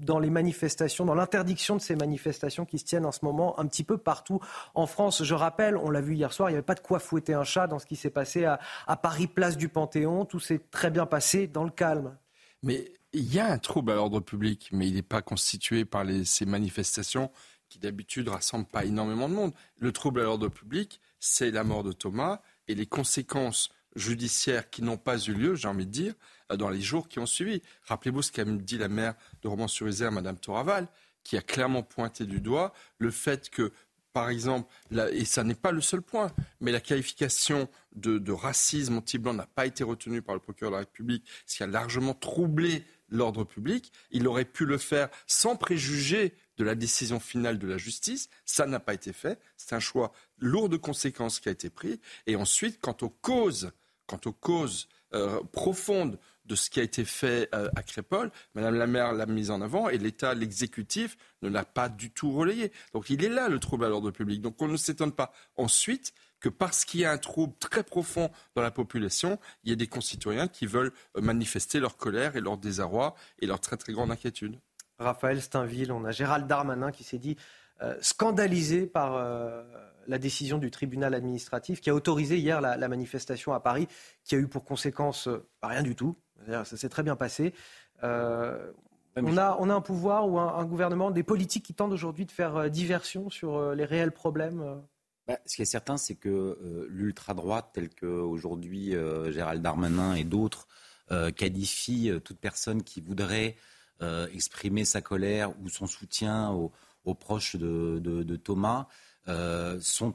[SPEAKER 1] dans les manifestations, dans l'interdiction de ces manifestations qui se tiennent en ce moment un petit peu partout en France. Je rappelle, on l'a vu hier soir, il n'y avait pas de quoi fouetter un chat dans ce qui s'est passé à, Paris, place du Panthéon. Tout s'est très bien passé dans le calme.
[SPEAKER 34] Mais il y a un trouble à l'ordre public, mais il n'est pas constitué par ces manifestations qui d'habitude rassemblent pas énormément de monde. Le trouble à l'ordre public, c'est la mort de Thomas et les conséquences judiciaires qui n'ont pas eu lieu, j'ai envie de dire, dans les jours qui ont suivi. Rappelez-vous ce qu'a dit la maire de Romans-sur-Isère, Madame Toraval, qui a clairement pointé du doigt le fait que, par exemple, et ça n'est pas le seul point, mais la qualification de, racisme anti-blanc n'a pas été retenue par le procureur de la République, ce qui a largement troublé l'ordre public. Il aurait pu le faire sans préjuger de la décision finale de la justice. Ça n'a pas été fait. C'est un choix lourd de conséquences qui a été pris. Et ensuite, quant aux causes, quant aux causes euh, profondes de ce qui a été fait euh, à Crépole, Madame la maire l'a mise en avant et l'État, l'exécutif, ne l'a pas du tout relayé. Donc il est là le trouble à l'ordre public. Donc on ne s'étonne pas ensuite que parce qu'il y a un trouble très profond dans la population, il y ait des concitoyens qui veulent euh, manifester leur colère et leur désarroi et leur très très grande inquiétude.
[SPEAKER 1] Raphaël Steinville, on a Gérald Darmanin qui s'est dit euh, scandalisé par la décision du tribunal administratif qui a autorisé hier la, manifestation à Paris, qui a eu pour conséquence bah, rien du tout. Ça s'est très bien passé. on, a, on, a, un pouvoir ou un, gouvernement, des politiques qui tentent aujourd'hui de faire diversion sur les réels problèmes
[SPEAKER 35] bah, ce qui est certain, c'est que euh, l'ultra-droite, telle qu'aujourd'hui euh, Gérald Darmanin et d'autres, euh, qualifie toute personne qui voudrait exprimer sa colère ou son soutien aux, proches de, Thomas, sont,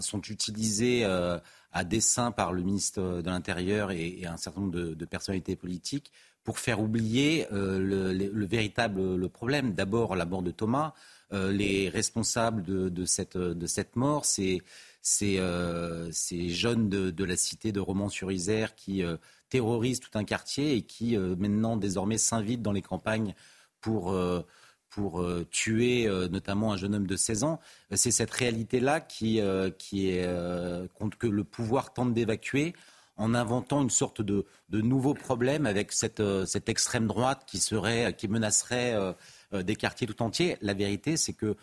[SPEAKER 35] sont, utilisés à dessein par le ministre de l'Intérieur et, un certain nombre de, personnalités politiques pour faire oublier le, véritable le problème. D'abord, la mort de Thomas. Euh, les responsables de, cette, mort, ces, euh, jeunes de, la cité de Romans-sur-Isère qui euh, terrorisent tout un quartier et qui maintenant désormais s'invitent dans les campagnes pour, pour tuer notamment un jeune homme de 16 ans. C'est cette réalité-là qui, qui est que le pouvoir tente d'évacuer en inventant une sorte de, de nouveau problème avec cette, cette extrême droite qui serait, qui menacerait euh, des quartiers tout entiers. La vérité, c'est que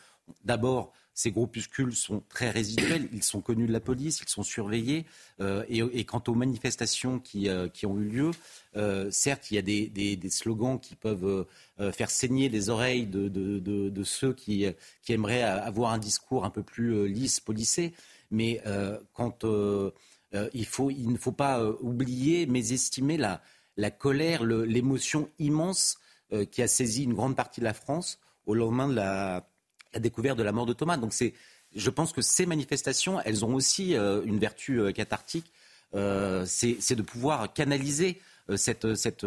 [SPEAKER 35] d'abord, ces groupuscules sont très résiduels, ils sont connus de la police, ils sont surveillés. Euh, et, quant aux manifestations qui, euh, ont eu lieu, certes, il y a des, slogans qui peuvent faire saigner les oreilles de, ceux qui, aimeraient avoir un discours un peu plus lisse, policé. Mais quand il, il ne faut pas oublier, mais estimer la, la colère, l'émotion immense euh, qui a saisi une grande partie de la France au lendemain de la, découverte de la mort de Thomas. Donc c'est, je pense que ces manifestations, elles ont aussi euh, une vertu euh, cathartique, c'est de pouvoir canaliser cette, cette,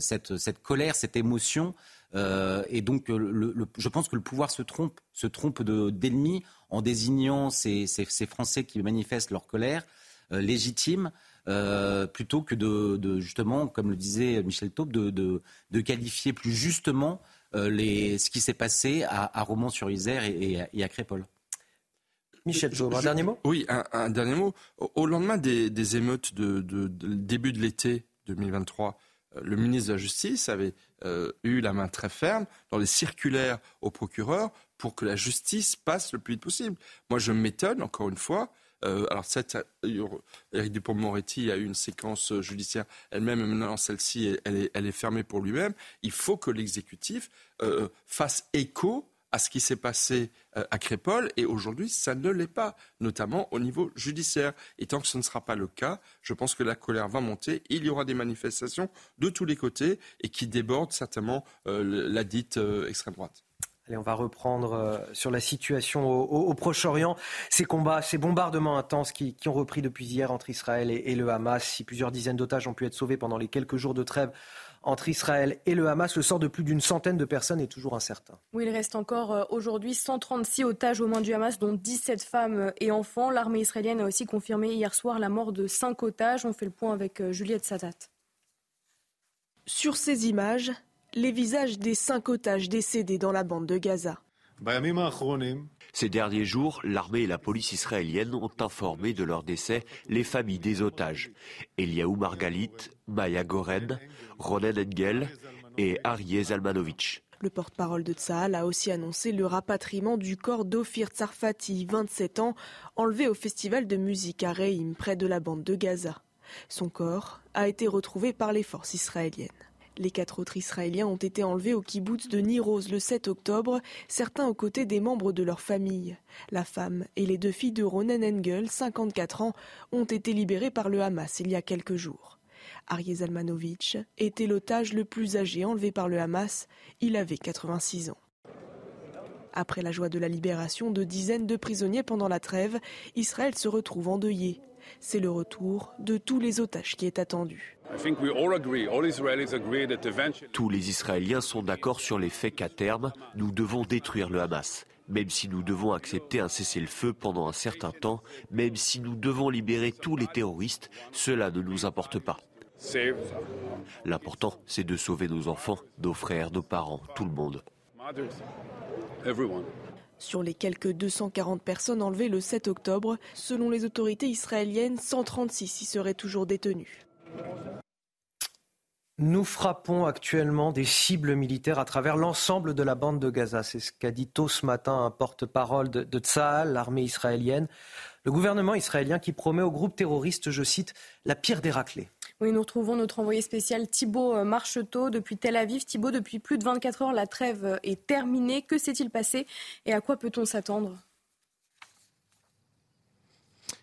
[SPEAKER 35] cette, cette, colère, cette émotion. et donc, je pense que le pouvoir se trompe, se trompe d'ennemis en désignant ces, ces, Français qui manifestent leur colère légitime euh, plutôt que de, justement, comme le disait Michel Taube, de, qualifier plus justement euh, les, ce qui s'est passé à, Romans-sur-Isère et, à Crépole.
[SPEAKER 1] Michel Taube, un dernier mot?
[SPEAKER 34] Oui, un, dernier mot. Au, lendemain des, émeutes de, début de l'été 2023, euh, le ministre de la Justice avait eu la main très ferme dans les circulaires au procureur pour que la justice passe le plus vite possible. Moi, je m'étonne, encore une fois, euh, alors, cette, Éric Dupond-Moretti a eu une séquence judiciaire elle-même, maintenant celle-ci, elle est, elle est fermée pour lui-même. Il faut que l'exécutif euh, fasse écho à ce qui s'est passé euh, à Crépole et aujourd'hui ça ne l'est pas, notamment au niveau judiciaire. Et tant que ce ne sera pas le cas, je pense que la colère va monter, il y aura des manifestations de tous les côtés et qui débordent certainement la dite extrême droite.
[SPEAKER 1] Allez, on va reprendre euh, sur la situation au, Proche-Orient. Ces combats, ces bombardements intenses qui, ont repris depuis hier entre Israël et, le Hamas. Si plusieurs dizaines d'otages ont pu être sauvés pendant les quelques jours de trêve entre Israël et le Hamas, le sort de plus d'une centaine de personnes est toujours incertain.
[SPEAKER 2] Oui, il reste encore euh, aujourd'hui 136 otages aux mains du Hamas, dont 17 femmes et enfants. L'armée israélienne a aussi confirmé hier soir la mort de 5 otages. On fait le point avec euh, Juliette Sadat.
[SPEAKER 19] Sur ces images, les visages des cinq otages décédés dans la bande de Gaza.
[SPEAKER 36] Ces derniers jours, l'armée et la police israélienne ont informé de leur décès les familles des otages. Eliaou Margalit, Maya Goren, Ronen Engel et Arié Zalmanovitch.
[SPEAKER 19] Le porte-parole de Tsahal a aussi annoncé le rapatriement du corps d'Ofir Tsarfati, 27 ans, enlevé au festival de musique à Reim, près de la bande de Gaza. Son corps a été retrouvé par les forces israéliennes. Les quatre autres Israéliens ont été enlevés au kibbutz de Niroz le 7 octobre, certains aux côtés des membres de leur famille. La femme et les deux filles de Ronen Engel, 54 ans, ont été libérés par le Hamas il y a quelques jours. Arié Zalmanovitch était l'otage le plus âgé enlevé par le Hamas. Il avait 86 ans. Après la joie de la libération de dizaines de prisonniers pendant la trêve, Israël se retrouve endeuillé. C'est le retour de tous les otages qui est attendu.
[SPEAKER 18] Tous les Israéliens sont d'accord sur les faits qu'à terme, nous devons détruire le Hamas. Même si nous devons accepter un cessez-le-feu pendant un certain temps, même si nous devons libérer tous les terroristes, cela ne nous importe pas. L'important, c'est de sauver nos enfants, nos frères, nos parents, tout le monde.
[SPEAKER 19] Sur les quelques 240 personnes enlevées le 7 octobre, selon les autorités israéliennes, 136 y seraient toujours détenues.
[SPEAKER 1] Nous frappons actuellement des cibles militaires à travers l'ensemble de la bande de Gaza. C'est ce qu'a dit tôt ce matin un porte-parole de, de l'armée israélienne. Le gouvernement israélien qui promet au groupe terroriste, je cite, la pire des raclées.
[SPEAKER 2] Oui, nous retrouvons notre envoyé spécial Thibault Marcheteau depuis Tel Aviv. Thibault, depuis plus de 24 heures, la trêve est terminée. Que s'est-il passé et à quoi peut-on s'attendre?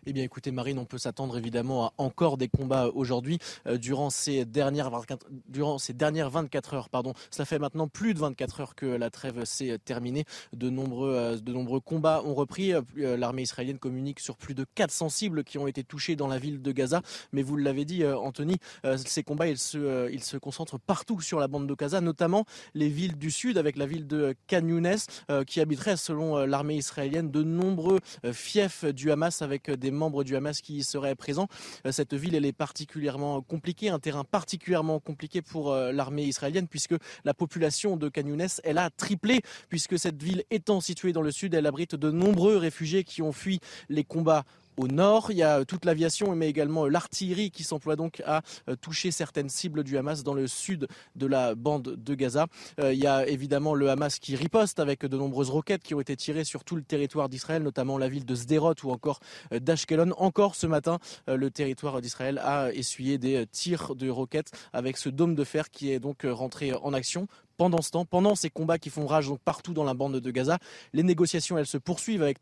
[SPEAKER 8] Eh bien, écoutez, Marine, on peut s'attendre évidemment à encore des combats aujourd'hui. Euh, durant, ces dernières 24, durant ces dernières 24 heures, pardon, cela fait maintenant plus de 24 heures que la trêve s'est terminée. De nombreux, euh, de nombreux combats ont repris. Euh, l'armée israélienne communique sur plus de 400 cibles qui ont été touchées dans la ville de Gaza. Mais vous l'avez dit, Anthony, ces combats, ils se, ils se concentrent partout sur la bande de Gaza, notamment les villes du sud, avec la ville de Khan qui habiterait, selon l'armée israélienne, de nombreux fiefs du Hamas avec des membres du Hamas qui seraient présents. Euh, cette ville, est particulièrement compliquée, un terrain particulièrement compliqué pour euh, l'armée israélienne, puisque la population de Khan elle a triplé, puisque cette ville étant située dans le sud, elle abrite de nombreux réfugiés qui ont fui les combats au nord. Il y a toute l'aviation, mais également l'artillerie qui s'emploie donc à euh, toucher certaines cibles du Hamas dans le sud de la bande de Gaza. Euh, il y a évidemment le Hamas qui riposte avec de nombreuses roquettes qui ont été tirées sur tout le territoire d'Israël, notamment la ville de Sderot ou encore euh, d'Ashkelon. Encore ce matin, le territoire d'Israël a essuyé des tirs de roquettes avec ce dôme de fer qui est donc rentré en action pendant ce temps, pendant ces combats qui font rage donc partout dans la bande de Gaza, les négociations elles se poursuivent avec,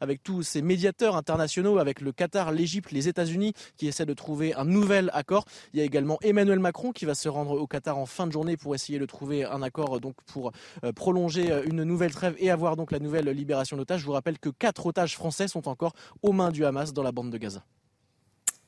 [SPEAKER 8] avec tous ces médiateurs internationaux, avec le Qatar, l'Égypte, les États-Unis qui essaient de trouver un nouvel accord. Il y a également Emmanuel Macron qui va se rendre au Qatar en fin de journée pour essayer de trouver un accord donc pour euh, prolonger euh, une nouvelle trêve et avoir donc la nouvelle libération d'otages. Je vous rappelle que quatre otages français sont encore aux mains du Hamas dans la bande de Gaza.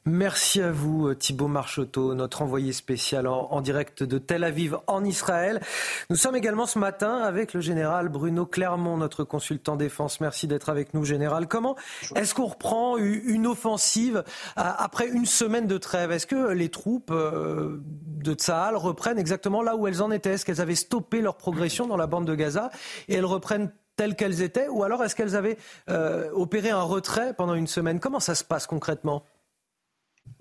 [SPEAKER 1] Merci à vous Thibault Marcheteau, notre envoyé spécial en, direct de Tel Aviv en Israël. Nous sommes également ce matin avec le général Bruno Clermont, notre consultant défense. Merci d'être avec nous, général. Comment est-ce qu'on reprend une offensive après une semaine de trêve? Est-ce que les troupes euh, de Tsahal reprennent exactement là où elles en étaient? Est-ce qu'elles avaient stoppé leur progression dans la bande de Gaza et elles reprennent telles qu'elles étaient? Ou alors est-ce qu'elles avaient euh, opéré un retrait pendant une semaine? Comment ça se passe concrètement?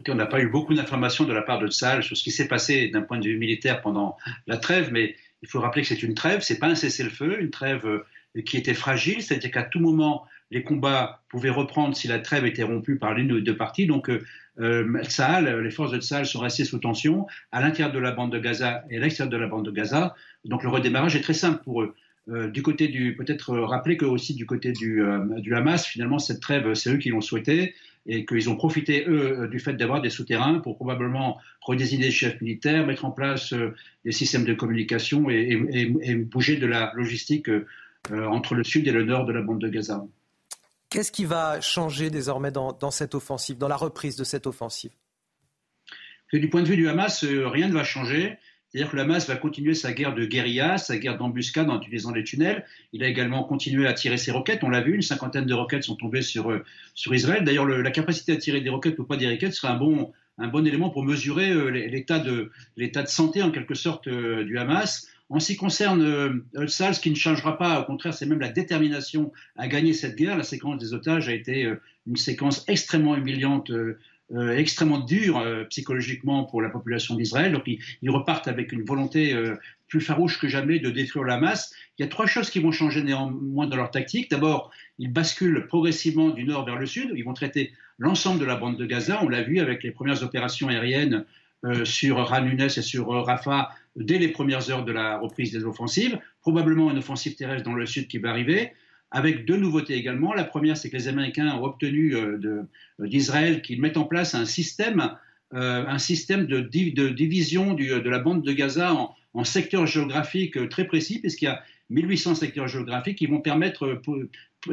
[SPEAKER 9] On n'a pas eu beaucoup d'informations de la part de Tsahal sur ce qui s'est passé d'un point de vue militaire pendant la trêve, mais il faut rappeler que c'est une trêve, c'est pas un cessez-le-feu, une trêve euh, qui était fragile, c'est-à-dire qu'à tout moment, les combats pouvaient reprendre si la trêve était rompue par l'une ou deux parties. Donc, euh, euh les forces de Tsahal sont restées sous tension à l'intérieur de la bande de Gaza et à l'extérieur de la bande de Gaza. Donc, le redémarrage est très simple pour eux. Euh, du côté du, peut-être rappeler que aussi du côté du, du Hamas, finalement, cette trêve, c'est eux qui l'ont souhaité et qu'ils ont profité, eux, euh, du fait d'avoir des souterrains pour probablement redésigner des chefs militaires, mettre en place euh, des systèmes de communication et, bouger de la logistique euh, entre le sud et le nord de la bande de Gaza.
[SPEAKER 1] Qu'est-ce qui va changer désormais dans, cette offensive, dans la reprise de cette offensive?
[SPEAKER 9] Du point de vue du Hamas, rien ne va changer. C'est-à-dire que le Hamas va continuer sa guerre de guérilla, sa guerre d'embuscade en utilisant les tunnels. Il a également continué à tirer ses roquettes. On l'a vu, une cinquantaine de roquettes sont tombées sur, euh, sur Israël. D'ailleurs, la capacité à tirer des roquettes ou pas des roquettes serait un bon, un bon élément pour mesurer euh, l'état de, de santé, en quelque sorte, euh, du Hamas. En ce qui concerne euh, ce qui ne changera pas, au contraire, c'est même la détermination à gagner cette guerre. La séquence des otages a été une séquence extrêmement humiliante extrêmement dur psychologiquement pour la population d'Israël. Donc ils, repartent avec une volonté plus farouche que jamais de détruire la masse. Il y a trois choses qui vont changer néanmoins dans leur tactique. D'abord, ils basculent progressivement du nord vers le sud. Ils vont traiter l'ensemble de la bande de Gaza. On l'a vu avec les premières opérations aériennes euh, sur Ranunes et sur euh, Rafah dès les premières heures de la reprise des offensives. Probablement une offensive terrestre dans le sud qui va arriver avec deux nouveautés également. La première, c'est que les Américains ont obtenu euh, d'Israël qu'ils mettent en place un système, un système de, division de la bande de Gaza en, en secteurs géographiques très précis, puisqu'il y a 1800 secteurs géographiques qui vont permettre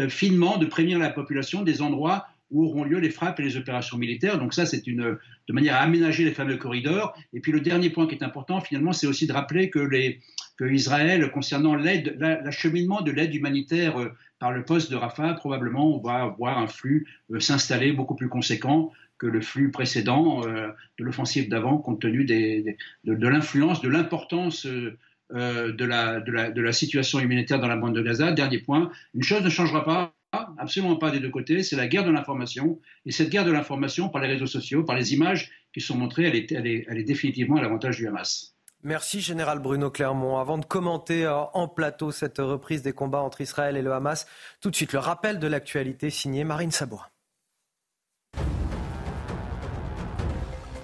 [SPEAKER 9] finement de prévenir la population des endroits où auront lieu les frappes et les opérations militaires. Donc ça, c'est une de manière à aménager les fameux corridors. Et puis le dernier point qui est important, finalement, c'est aussi de rappeler que, les, que Israël, concernant l'acheminement de l'aide humanitaire euh, par le poste de Rafah, probablement, on va voir un flux euh, s'installer beaucoup plus conséquent que le flux précédent euh, de l'offensive d'avant, compte tenu de, l'influence, de l'importance de, la, situation humanitaire dans la bande de Gaza. Dernier point, une chose ne changera pas absolument pas des deux côtés, c'est la guerre de l'information. Et cette guerre de l'information, par les réseaux sociaux, par les images qui sont montrées, elle est, elle est définitivement à l'avantage du Hamas.
[SPEAKER 1] Merci Général Bruno Clermont. Avant de commenter euh, en plateau cette reprise des combats entre Israël et le Hamas, tout de suite le rappel de l'actualité signé Marine Sabourin.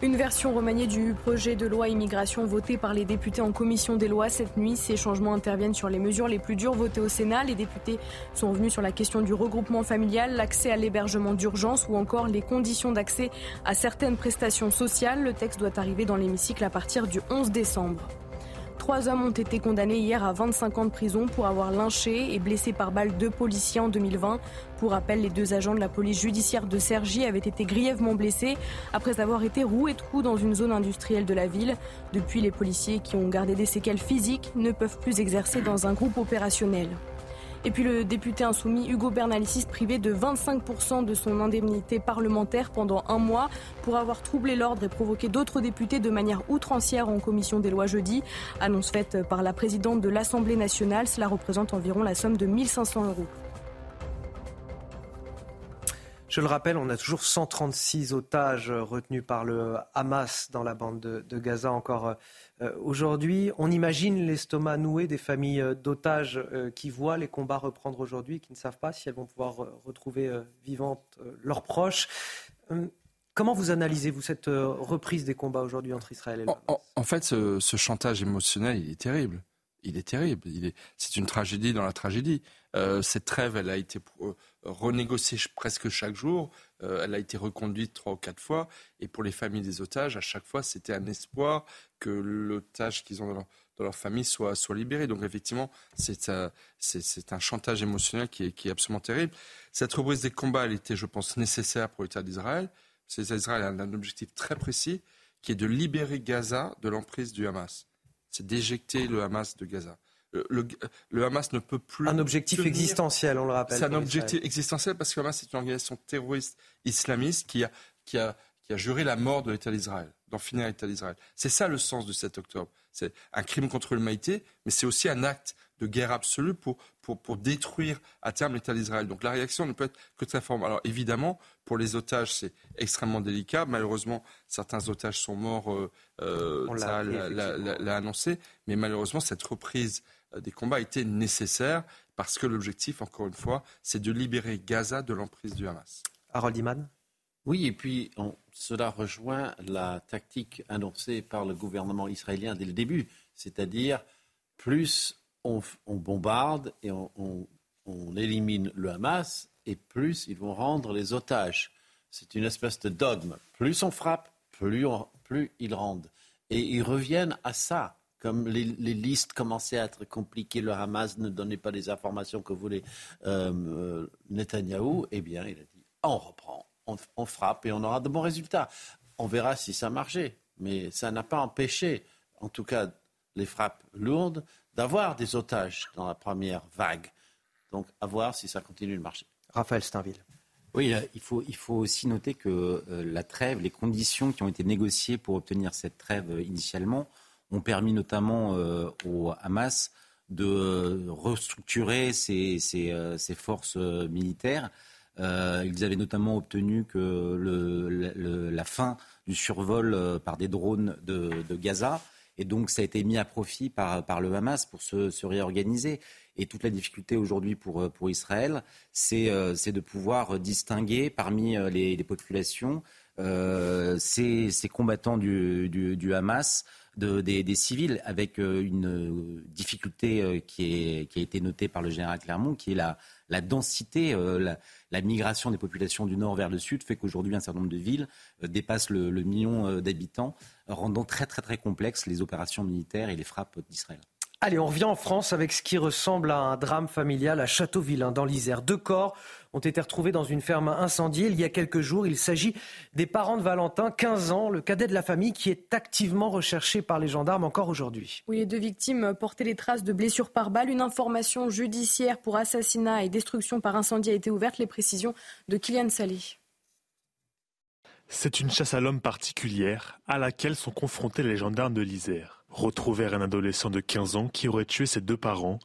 [SPEAKER 2] Une version remaniée du projet de loi immigration voté par les députés en commission des lois cette nuit. Ces changements interviennent sur les mesures les plus dures votées au Sénat. Les députés sont revenus sur la question du regroupement familial, l'accès à l'hébergement d'urgence ou encore les conditions d'accès à certaines prestations sociales. Le texte doit arriver dans l'hémicycle à partir du 11 décembre. Trois hommes ont été condamnés hier à 25 ans de prison pour avoir lynché et blessé par balle deux policiers en 2020. Pour rappel, les deux agents de la police judiciaire de Cergy avaient été grièvement blessés après avoir été roués de coups dans une zone industrielle de la ville. Depuis, les policiers qui ont gardé des séquelles physiques ne peuvent plus exercer dans un groupe opérationnel. Et puis le député insoumis Hugo Bernalicis privé de 25% de son indemnité parlementaire pendant un mois pour avoir troublé l'ordre et provoqué d'autres députés de manière outrancière en commission des lois jeudi. Annonce faite par la présidente de l'Assemblée nationale, cela représente environ la somme de 1500 euros.
[SPEAKER 1] Je le rappelle, on a toujours 136 otages retenus par le Hamas dans la bande de, Gaza encore euh, aujourd'hui. On imagine l'estomac noué des familles euh, d'otages euh, qui voient les combats reprendre aujourd'hui, qui ne savent pas si elles vont pouvoir retrouver vivantes leurs proches. Comment vous analysez-vous cette reprise des combats aujourd'hui entre Israël et le
[SPEAKER 34] Hamas? en, fait, ce, chantage émotionnel, il est terrible. Il est terrible. c'est une tragédie dans la tragédie. cette trêve, elle a été renégociée presque chaque jour. Euh, elle a été reconduite trois ou quatre fois. Et pour les familles des otages, à chaque fois, c'était un espoir que l'otage qu'ils ont dans leur, famille soit, libéré. Donc effectivement, c'est un, un, chantage émotionnel qui est, qui est, absolument terrible. Cette reprise des combats, elle était, je pense, nécessaire pour l'État d'Israël. L'État d'Israël a un objectif très précis, qui est de libérer Gaza de l'emprise du Hamas. C'est d'éjecter le Hamas de Gaza le, Hamas ne peut plus.
[SPEAKER 1] Un objectif existentiel, on le rappelle.
[SPEAKER 34] C'est un objectif existentiel parce que le Hamas est une organisation terroriste islamiste qui a, qui a, qui a juré la mort de l'État d'Israël, d'en finir l'État d'Israël. C'est ça le sens de 7 octobre. C'est un crime contre l'humanité, mais c'est aussi un acte de guerre absolue pour, pour, pour détruire à terme l'État d'Israël. Donc la réaction ne peut être que très forte. Alors évidemment, pour les otages, c'est extrêmement délicat. Malheureusement, certains otages sont morts, euh, euh On l'a annoncé, mais malheureusement, cette reprise euh, des combats étaient nécessaires parce que l'objectif, encore une fois, c'est de libérer Gaza de l'emprise du Hamas.
[SPEAKER 1] Harold Iman
[SPEAKER 30] Oui, et puis cela rejoint la tactique annoncée par le gouvernement israélien dès le début, c'est-à-dire plus on, bombarde et on, élimine le Hamas, et plus ils vont rendre les otages. C'est une espèce de dogme. Plus on frappe, plus, plus ils rendent. Et ils reviennent à ça comme les, listes commençaient à être compliquées, le Hamas ne donnait pas les informations que voulait euh, euh, Netanyahou, eh bien, il a dit on reprend, on, frappe et on aura de bons résultats. On verra si ça marchait, mais ça n'a pas empêché, en tout cas, les frappes lourdes, d'avoir des otages dans la première vague. Donc, à voir si ça continue de marcher.
[SPEAKER 1] Raphaël Steinville.
[SPEAKER 35] Oui, il faut, il faut aussi noter que euh, la trêve, les conditions qui ont été négociées pour obtenir cette trêve initialement, ont permis notamment euh, au Hamas de restructurer ses, euh, forces militaires ils avaient notamment obtenu que la fin du survol par des drones de, Gaza. Et donc, ça a été mis à profit par, le Hamas pour se, se réorganiser. Et toute la difficulté aujourd'hui pour, Israël, c'est de pouvoir distinguer parmi les populations euh, ces, combattants du, du, Hamas de, des, civils, avec euh, une difficulté euh, qui, est, qui, a été notée par le général Clermont, qui est la, la densité, la, migration des populations du nord vers le sud, fait qu'aujourd'hui un certain nombre de villes dépassent le, le million d'habitants, rendant très très très complexes les opérations militaires et les frappes d'Israël.
[SPEAKER 1] Allez, on revient en France avec ce qui ressemble à un drame familial à Châteauvillain, dans l'Isère. Deux corps ont été retrouvés dans une ferme incendiée il y a quelques jours. Il s'agit des parents de Valentin, 15 ans, le cadet de la famille, qui est activement recherché par les gendarmes encore aujourd'hui.
[SPEAKER 2] Oui, les deux victimes portaient les traces de blessures par balle. Une information judiciaire pour assassinat et destruction par incendie a été ouverte. Les précisions de Kylian Salé.
[SPEAKER 15] C'est une chasse à l'homme particulière à laquelle sont confrontés les gendarmes de l'Isère retrouvèrent un adolescent de 15 ans qui aurait tué ses deux parents.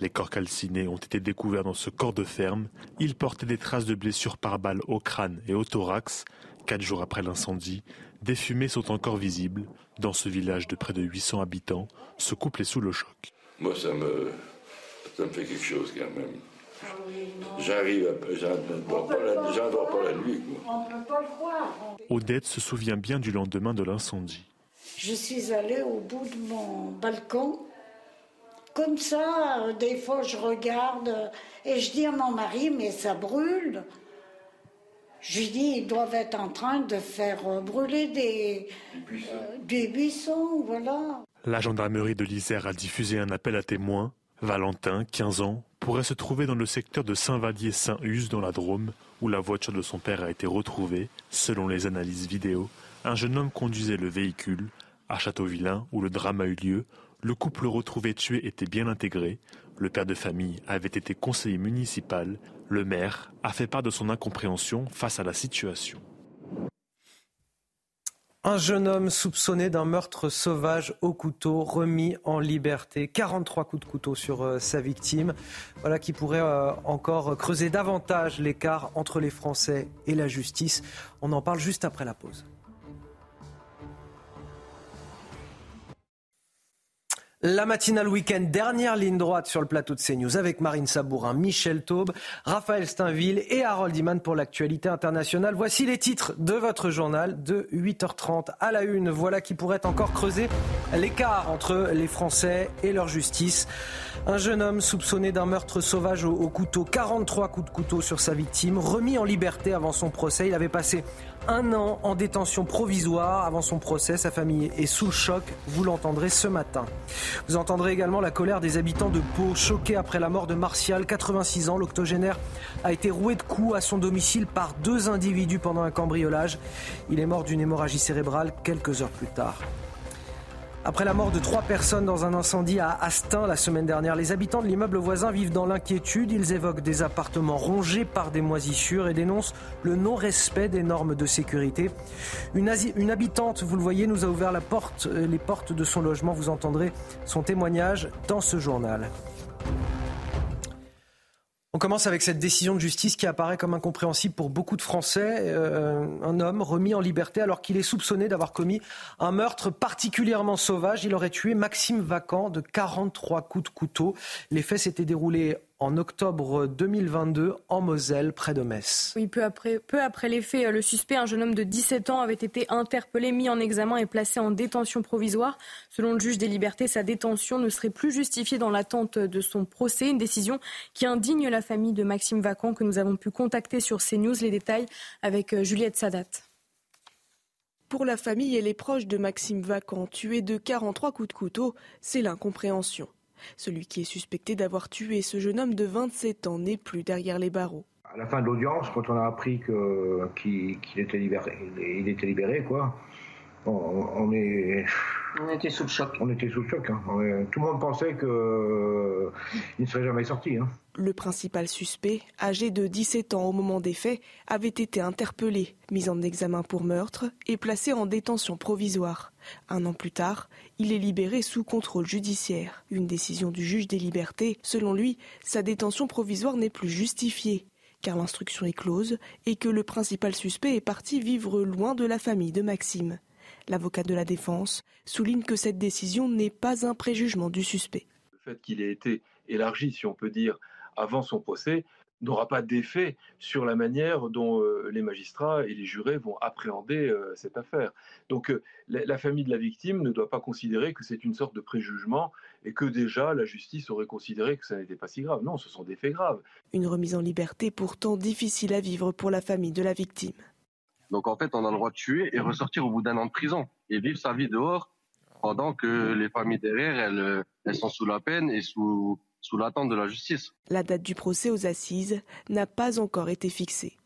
[SPEAKER 15] Les corps calcinés ont été découverts dans ce corps de ferme. Il portait des traces de blessures par balle au crâne et au thorax. Quatre jours après l'incendie, des fumées sont encore visibles. Dans ce village de près de 800 habitants, ce couple est sous le choc.
[SPEAKER 37] Moi, ça me, ça me fait quelque chose quand même. J'arrive à. J'endors pas, pas, la nuit. On peut pas le
[SPEAKER 15] croire. Odette se souvient bien du lendemain de l'incendie
[SPEAKER 38] je suis allée au bout de mon balcon. Comme ça, euh, des fois, je regarde euh, et je dis à mon mari, mais ça brûle. Je lui dis, ils doivent être en train de faire euh, brûler des, des buissons, voilà.
[SPEAKER 15] La gendarmerie de l'Isère a diffusé un appel à témoins. Valentin, 15 ans, pourrait se trouver dans le secteur de Saint-Vallier-Saint-Us dans la Drôme, où la voiture de son père a été retrouvée. Selon les analyses vidéo, un jeune homme conduisait le véhicule. À Châteauvillain, où le drame a eu lieu, le couple retrouvé tué était bien intégré. Le père de famille avait été conseiller municipal. Le maire a fait part de son incompréhension face à la situation.
[SPEAKER 1] Un jeune homme soupçonné d'un meurtre sauvage au couteau, remis en liberté. 43 coups de couteau sur euh, sa victime. Voilà qui pourrait euh, encore creuser davantage l'écart entre les Français et la justice. On en parle juste après la pause. La matinale week-end, dernière ligne droite sur le plateau de CNews avec Marine Sabourin, Michel Taube, Raphaël Steinville et Harold Iman pour l'actualité internationale. Voici les titres de votre journal de 8h30 à la une. Voilà qui pourrait encore creuser l'écart entre les Français et leur justice. Un jeune homme soupçonné d'un meurtre sauvage au, au, couteau, 43 coups de couteau sur sa victime, remis en liberté avant son procès. Il avait passé un an en détention provisoire avant son procès. Sa famille est sous le choc. Vous l'entendrez ce matin. Vous entendrez également la colère des habitants de Pau, choqués après la mort de Martial, 86 ans. L'octogénaire a été roué de coups à son domicile par deux individus pendant un cambriolage. Il est mort d'une hémorragie cérébrale quelques heures plus tard. Après la mort de trois personnes dans un incendie à Astin la semaine dernière, les habitants de l'immeuble voisin vivent dans l'inquiétude. Ils évoquent des appartements rongés par des moisissures et dénoncent le non-respect des normes de sécurité. Une, habitante, vous le voyez, nous a ouvert la porte, euh, les portes de son logement. Vous entendrez son témoignage dans ce journal. On commence avec cette décision de justice qui apparaît comme incompréhensible pour beaucoup de Français. Euh, un homme remis en liberté alors qu'il est soupçonné d'avoir commis un meurtre particulièrement sauvage. Il aurait tué Maxime Vacan de 43 coups de couteau. Les faits s'étaient déroulés en octobre 2022 en Moselle, près de Metz.
[SPEAKER 2] Oui, peu après, peu après les faits, le suspect, un jeune homme de 17 ans, avait été interpellé, mis en examen et placé en détention provisoire. Selon le juge des libertés, sa détention ne serait plus justifiée dans l'attente de son procès. Une décision qui indigne la famille de Maxime Vacan que nous avons pu contacter sur CNews. Les détails avec euh, Juliette Sadat.
[SPEAKER 19] Pour la famille et les proches de Maxime Vacan, tué de 43 coups de couteau, c'est l'incompréhension. Celui qui est suspecté d'avoir tué ce jeune homme de 27 ans n'est plus derrière les barreaux.
[SPEAKER 39] À la fin de l'audience, quand on a appris qu'il était libéré, il était libéré, quoi, on, est.
[SPEAKER 35] On était sous le choc.
[SPEAKER 39] On était sous le choc. Hein. Tout le monde pensait qu'il ne serait jamais sorti. Hein.
[SPEAKER 19] Le principal suspect, âgé de 17 ans au moment des faits, avait été interpellé, mis en examen pour meurtre et placé en détention provisoire. Un an plus tard, il est libéré sous contrôle judiciaire. Une décision du juge des libertés, selon lui, sa détention provisoire n'est plus justifiée. car l'instruction est close et que le principal suspect est parti vivre loin de la famille de Maxime. L'avocat de la défense souligne que cette décision n'est pas un préjugement du suspect.
[SPEAKER 40] Le fait qu'il ait été élargi, si on peut dire, avant son procès, n'aura pas d'effet sur la manière dont euh, les magistrats et les jurés vont appréhender euh, cette affaire. Donc euh, la, famille de la victime ne doit pas considérer que c'est une sorte de préjugement et que déjà la justice aurait considéré que ça n'était pas si grave. Non, ce sont des faits graves.
[SPEAKER 19] Une remise en liberté pourtant difficile à vivre pour la famille de la victime.
[SPEAKER 41] Donc en fait, on a le droit de tuer et ressortir au bout d'un an de prison et vivre sa vie dehors pendant que les familles derrière, elles, elles sont sous la peine et sous sous l'attente de la justice.
[SPEAKER 19] La date du procès aux assises n'a pas encore été fixée.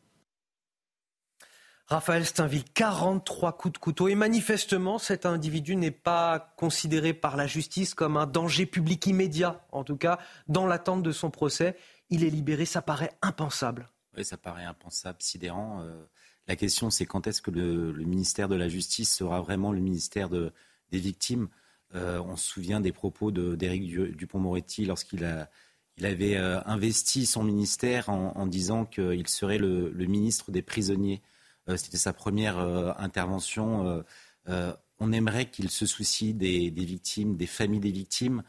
[SPEAKER 1] Raphaël Steinville, 43 coups de couteau. Et manifestement, cet individu n'est pas considéré par la justice comme un danger public immédiat. En tout cas, dans l'attente de son procès, il est libéré. Ça paraît impensable.
[SPEAKER 35] Oui, ça paraît impensable, sidérant. Euh, la question, c'est quand est-ce que le, ministère de la Justice sera vraiment le ministère de, des victimes euh, on se souvient des propos d'Éric Dupont-Moretti lorsqu'il avait euh, investi son ministère en, disant qu'il serait le, ministre des prisonniers. Euh, c'était sa première intervention. on aimerait qu'il se soucie des, victimes, des familles des victimes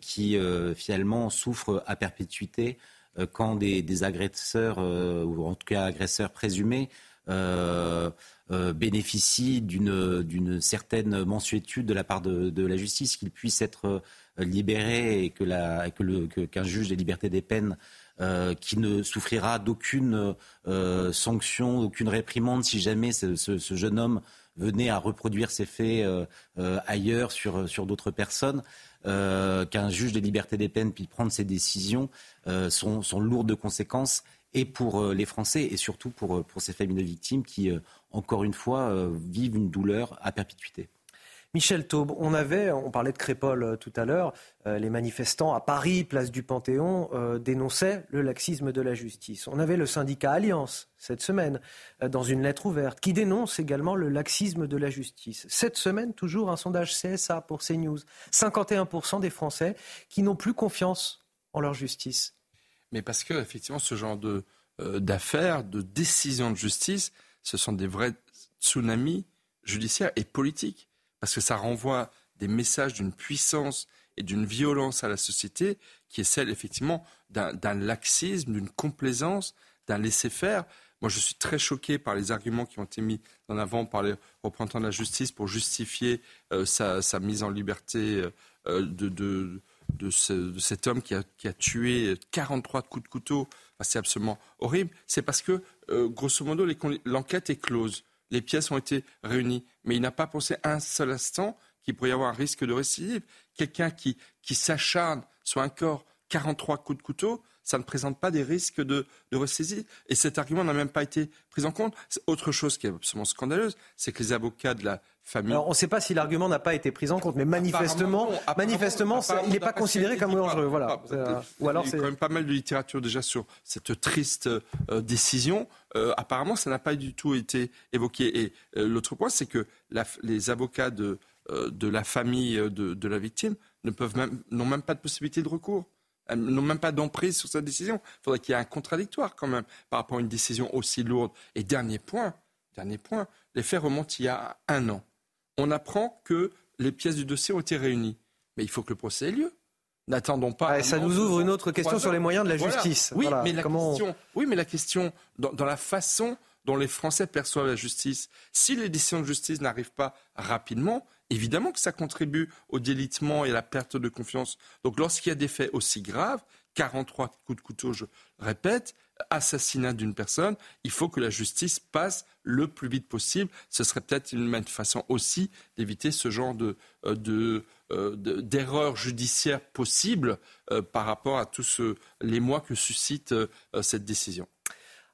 [SPEAKER 35] qui finalement souffrent à perpétuité quand des, agresseurs, ou en tout cas agresseurs présumés, euh, bénéficie d'une certaine mensuétude de la part de, la justice, qu'il puisse être euh, libéré et qu'un juge des libertés des peines euh, qui ne souffrira d'aucune sanction, d'aucune réprimande si jamais ce, jeune homme venait à reproduire ces faits ailleurs sur, d'autres personnes, qu'un juge des libertés des peines puisse prendre ces décisions sont, sont lourdes de conséquences et pour euh, les Français et surtout pour, euh, pour ces familles de victimes qui, euh, encore une fois, vivent une douleur à perpétuité.
[SPEAKER 1] Michel Taube, on avait, on parlait de Crépol tout à l'heure, les manifestants à Paris, place du Panthéon, dénonçaient le laxisme de la justice. On avait le syndicat Alliance cette semaine, dans une lettre ouverte, qui dénonce également le laxisme de la justice. Cette semaine, toujours un sondage CSA pour CNews. 51% des Français qui n'ont plus confiance en leur justice
[SPEAKER 34] mais parce que effectivement ce genre de euh, d'affaires, de décisions de justice, ce sont des vrais tsunamis judiciaires et politiques, parce que ça renvoie des messages d'une puissance et d'une violence à la société qui est celle effectivement d'un laxisme, d'une complaisance, d'un laisser-faire. Moi, je suis très choqué par les arguments qui ont été mis en avant par les représentants de la justice pour justifier euh, sa, sa, mise en liberté euh, de, de de, cet homme qui a, tué 43 coups de couteau, c'est absolument horrible, c'est parce que, euh, grosso modo, l'enquête est close. Les pièces ont été réunies. Mais il n'a pas pensé un seul instant qu'il pourrait y avoir un risque de récidive. Quelqu'un qui, qui s'acharne sur un corps 43 coups de couteau, ça ne présente pas des risques de, de ressaisie. Et cet argument n'a même pas été pris en compte. Autre chose qui est absolument scandaleuse, c'est que les avocats de la famille.
[SPEAKER 1] Alors, on ne sait pas si l'argument n'a pas été pris en compte, mais manifestement, manifestement, il n'est pas considéré comme dangereux. Voilà.
[SPEAKER 34] Ou alors, il y a quand même pas mal de littérature déjà sur cette triste euh, décision. Euh, apparemment, ça n'a pas du tout été évoqué. Et euh, l'autre point, c'est que les avocats de, de la famille de, de la victime ne peuvent même, n'ont même pas de possibilité de recours. Elles n'ont même pas d'emprise sur cette décision. Il faudrait qu'il y ait un contradictoire quand même par rapport à une décision aussi lourde. Et dernier point, dernier point, les faits remontent il y a un an. On apprend que les pièces du dossier ont été réunies. Mais il faut que le procès ait lieu. N'attendons pas.
[SPEAKER 1] Ah, ça nous ouvre une autre question sur les moyens de la justice.
[SPEAKER 34] Oui, mais la question, oui, mais la question dans, la façon dont les Français perçoivent la justice, si les décisions de justice n'arrivent pas rapidement, évidemment que ça contribue au délitement et à la perte de confiance. Donc lorsqu'il y a des faits aussi graves, 43 coups de couteau, je répète, assassinat d'une personne, il faut que la justice passe le plus vite possible. Ce serait peut-être une façon aussi d'éviter ce genre de, euh, euh, d'erreurs judiciaires possibles euh, par rapport à tous les mois que suscite cette décision.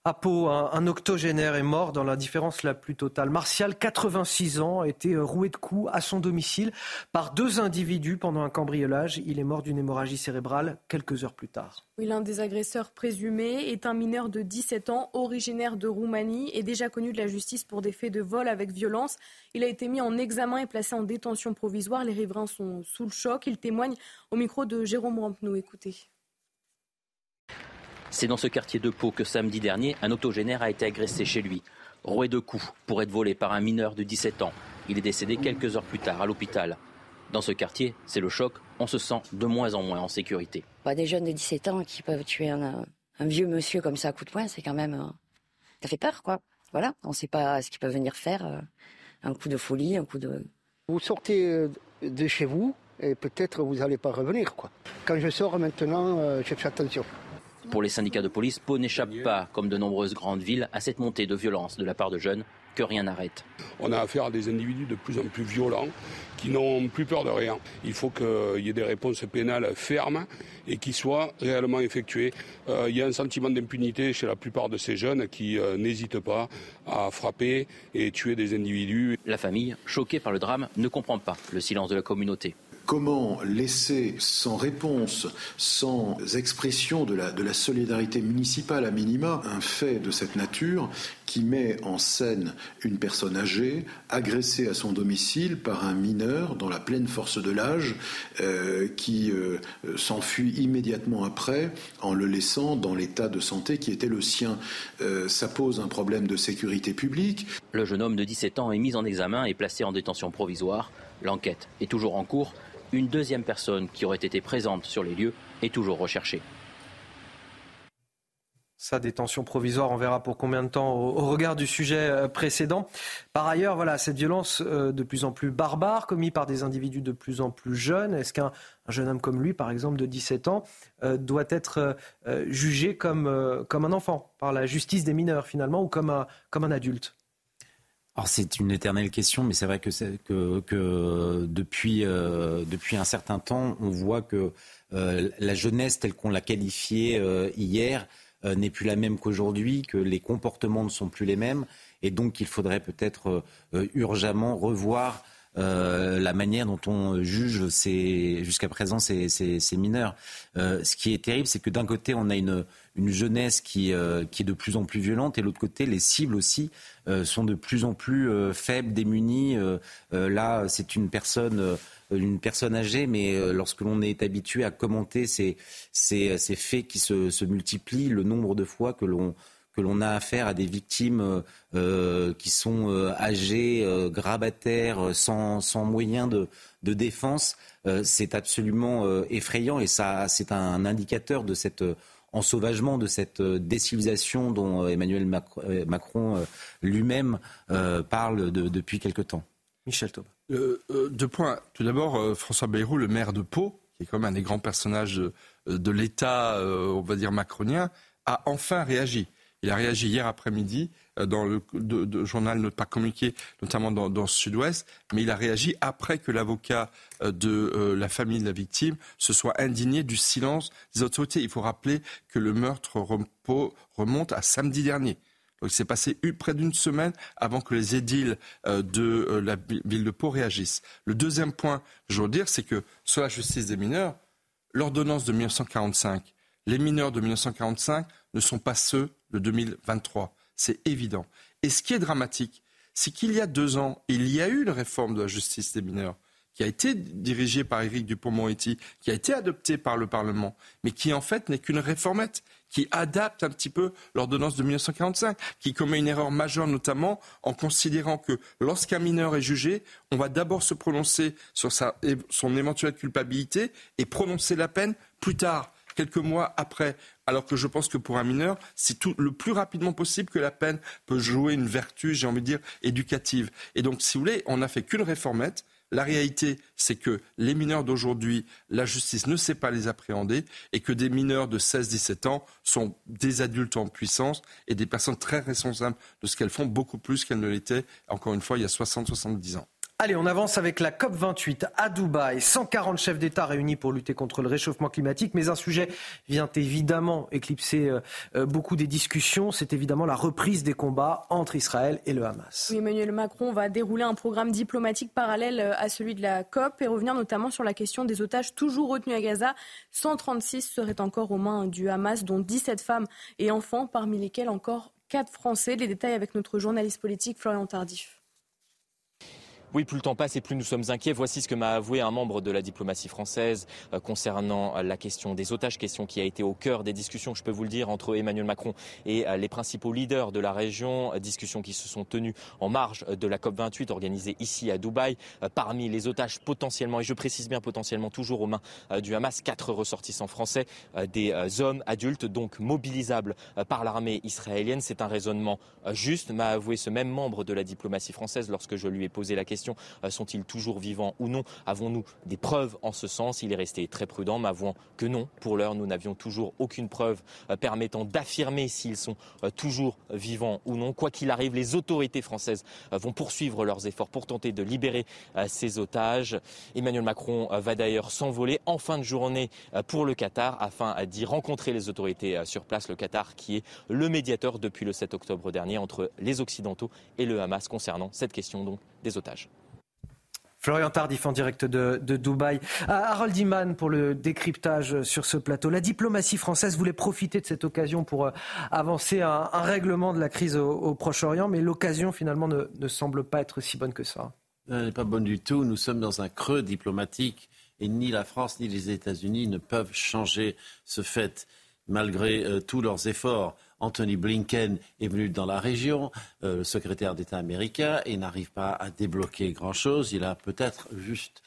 [SPEAKER 1] À un, octogénaire est mort dans l'indifférence la plus totale. Martial, 86 ans, a été euh, roué de coups à son domicile par deux individus pendant un cambriolage. Il est mort d'une hémorragie cérébrale quelques heures plus tard.
[SPEAKER 2] L'un des agresseurs présumés est un mineur de 17 ans, originaire de Roumanie et déjà connu de la justice pour des faits de vol avec violence. Il a été mis en examen et placé en détention provisoire. Les riverains sont sous le choc. Il témoigne au micro de Jérôme Rampenou. Écoutez.
[SPEAKER 42] C'est dans ce quartier de Pau que samedi dernier, un autogénaire a été agressé chez lui, roué de coups pour être volé par un mineur de 17 ans. Il est décédé quelques heures plus tard à l'hôpital. Dans ce quartier, c'est le choc, on se sent de moins en moins en sécurité.
[SPEAKER 43] Bah, des jeunes de 17 ans qui peuvent tuer un, vieux monsieur comme ça à coup de poing, c'est quand même... Euh, ça fait peur, quoi. Voilà, on ne sait pas ce qu'ils peuvent venir faire. Euh, un coup de folie, un coup de...
[SPEAKER 44] Vous sortez euh, de chez vous et peut-être vous n'allez pas revenir, quoi. Quand je sors maintenant, je fais attention.
[SPEAKER 42] Pour les syndicats de police, Pau n'échappe pas, comme de nombreuses grandes villes, à cette montée de violence de la part de jeunes que rien n'arrête.
[SPEAKER 45] On a affaire à des individus de plus en plus violents qui n'ont plus peur de rien. Il faut qu'il y ait des réponses pénales fermes et qui soient réellement effectuées. Euh, il y a un sentiment d'impunité chez la plupart de ces jeunes qui euh, n'hésitent pas à frapper et tuer des individus.
[SPEAKER 42] La famille, choquée par le drame, ne comprend pas le silence de la communauté.
[SPEAKER 46] Comment laisser sans réponse, sans expression de la, solidarité municipale à minima, un fait de cette nature qui met en scène une personne âgée agressée à son domicile par un mineur dans la pleine force de l'âge euh, qui euh, s'enfuit immédiatement après en le laissant dans l'état de santé qui était le sien. Euh, ça pose un problème de sécurité publique.
[SPEAKER 42] Le jeune homme de 17 ans est mis en examen et placé en détention provisoire. L'enquête est toujours en cours. Une deuxième personne qui aurait été présente sur les lieux est toujours recherchée.
[SPEAKER 1] Sa détention provisoire, on verra pour combien de temps au, regard du sujet euh, précédent. Par ailleurs, voilà, cette violence euh, de plus en plus barbare, commise par des individus de plus en plus jeunes, est-ce qu'un jeune homme comme lui, par exemple de 17 ans, euh, doit être jugé comme, un enfant par la justice des mineurs finalement ou comme un adulte?
[SPEAKER 35] Alors c'est une éternelle question, mais c'est vrai que, que, que depuis, euh, depuis un certain temps, on voit que euh, la jeunesse telle qu'on l'a qualifiée euh, hier n'est plus la même qu'aujourd'hui, que les comportements ne sont plus les mêmes, et donc il faudrait peut-être urgemment revoir la manière dont on juge jusqu'à présent ces, ces, ces mineurs. ce qui est terrible, c'est que d'un côté, on a une, une jeunesse qui, euh, qui est de plus en plus violente et l'autre côté, les cibles aussi euh, sont de plus en plus euh, faibles, démunies. là, c'est une personne une personne âgée, mais lorsque l'on est habitué à commenter ces, ces, ces faits qui se, se, multiplient, le nombre de fois que l'on que l'on a affaire à des victimes euh, qui sont euh, âgées, euh, grabataires, sans, moyens de, défense, c'est absolument effrayant et ça, c'est un indicateur de cette sauvagement de cette euh, décivilisation dont euh, Emmanuel euh, Macron lui-même parle depuis quelque temps.
[SPEAKER 1] Michel Taub.
[SPEAKER 34] deux points. Tout d'abord, François Bayrou, le maire de Pau, qui est quand même un des grands personnages de l'État, on va dire macronien, a enfin réagi. Il a réagi hier après-midi euh, dans le journal Ne pas communiquer, notamment dans, dans Sud-Ouest, mais il a réagi après que l'avocat euh, de euh, la famille de la victime se soit indigné du silence des autorités. Il faut rappeler que le meurtre remonte à samedi dernier. Donc il s'est passé près d'une semaine avant que les édiles de la ville de Pau réagissent. Le deuxième point, je veux dire, c'est que sur la justice des mineurs, l'ordonnance de 1945, les mineurs de 1945 ne sont pas ceux de 2023. C'est évident. Et ce qui est dramatique, c'est qu'il y a deux ans, il y a eu une réforme de la justice des mineurs qui a été dirigée par Éric Dupont-Moretti, qui a été adoptée par le Parlement, mais qui en fait n'est qu'une réformette, qui adapte un petit peu l'ordonnance de 1945, qui commet une erreur majeure notamment en considérant que lorsqu'un mineur est jugé, on va d'abord se prononcer sur son éventuelle culpabilité et prononcer la peine plus tard quelques mois après. Alors que je pense que pour un mineur, c'est le plus rapidement possible que la peine peut jouer une vertu, j'ai envie de dire, éducative. Et donc, si vous voulez, on n'a fait qu'une réformette. La réalité, c'est que les mineurs d'aujourd'hui, la justice ne sait pas les appréhender et que des mineurs de 16-17 ans sont des adultes en puissance et des personnes très responsables de ce qu'elles font, beaucoup plus qu'elles ne l'étaient, encore une fois, il y a 60-70 ans.
[SPEAKER 1] Allez, on avance avec la COP28 à Dubaï. 140 chefs d'État réunis pour lutter contre le réchauffement climatique. Mais un sujet vient évidemment éclipser euh, euh, beaucoup des discussions. C'est évidemment la reprise des combats entre Israël et le Hamas.
[SPEAKER 2] Emmanuel Macron va dérouler un programme diplomatique parallèle euh, à celui de la COP et revenir notamment sur la question des otages toujours retenus à Gaza. 136 seraient encore aux mains du Hamas, dont 17 femmes et enfants, parmi lesquels encore 4 Français. Les détails avec notre journaliste politique Florian Tardif.
[SPEAKER 29] Oui, plus le temps passe et plus nous sommes inquiets. Voici ce que m'a avoué un membre de la diplomatie française euh, concernant euh, la question des otages, question qui a été au cœur des discussions, je peux vous le dire, entre Emmanuel Macron et euh, les principaux leaders de la région, discussions qui se sont tenues en marge de la COP28 organisée ici à Dubaï. Parmi les otages potentiellement, et je précise bien potentiellement toujours aux mains du Hamas, quatre ressortissants français, des hommes adultes donc mobilisables par l'armée israélienne. C'est un raisonnement juste, m'a avoué ce même membre de la diplomatie française lorsque je lui ai posé la question euh, sont-ils toujours vivants ou non? Avons-nous des preuves en ce sens? Il est resté très prudent, m'avouant que non. Pour l'heure, nous n'avions toujours aucune preuve euh, permettant d'affirmer s'ils sont euh, toujours vivants ou non. Quoi qu'il arrive, les autorités françaises vont poursuivre leurs efforts pour tenter de libérer ces otages. Emmanuel Macron va d'ailleurs s'envoler en fin de journée pour le Qatar afin d'y rencontrer les autorités sur place. Le Qatar qui est le médiateur depuis le 7 octobre dernier entre les Occidentaux et le Hamas concernant cette question donc des otages.
[SPEAKER 1] Florian Tardif en direct de, Dubaï. Harold Iman pour le décryptage sur ce plateau. La diplomatie française voulait profiter de cette occasion pour euh, avancer un, un règlement de la crise au, Proche-Orient, mais l'occasion finalement ne, ne, semble pas être si bonne que ça.
[SPEAKER 30] Elle n'est pas bonne du tout. Nous sommes dans un creux diplomatique et ni la France ni les États-Unis ne peuvent changer ce fait malgré euh, tous leurs efforts. Anthony Blinken est venu dans la région, euh, le secrétaire d'État américain, et n'arrive pas à débloquer grand-chose. Il a peut-être juste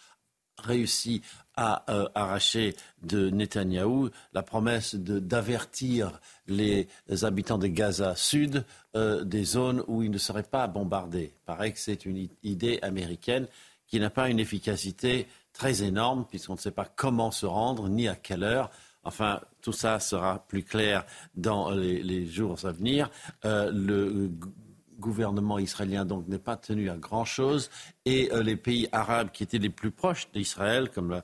[SPEAKER 30] réussi à euh, arracher de Netanyahou la promesse d'avertir les habitants de Gaza Sud euh, des zones où ils ne seraient pas bombardés. Il paraît que c'est une idée américaine qui n'a pas une efficacité très énorme puisqu'on ne sait pas comment se rendre ni à quelle heure. Enfin, tout ça sera plus clair dans les, jours à venir. Euh, le gouvernement israélien donc n'est pas tenu à grand chose et euh, les pays arabes qui étaient les plus proches d'Israël, comme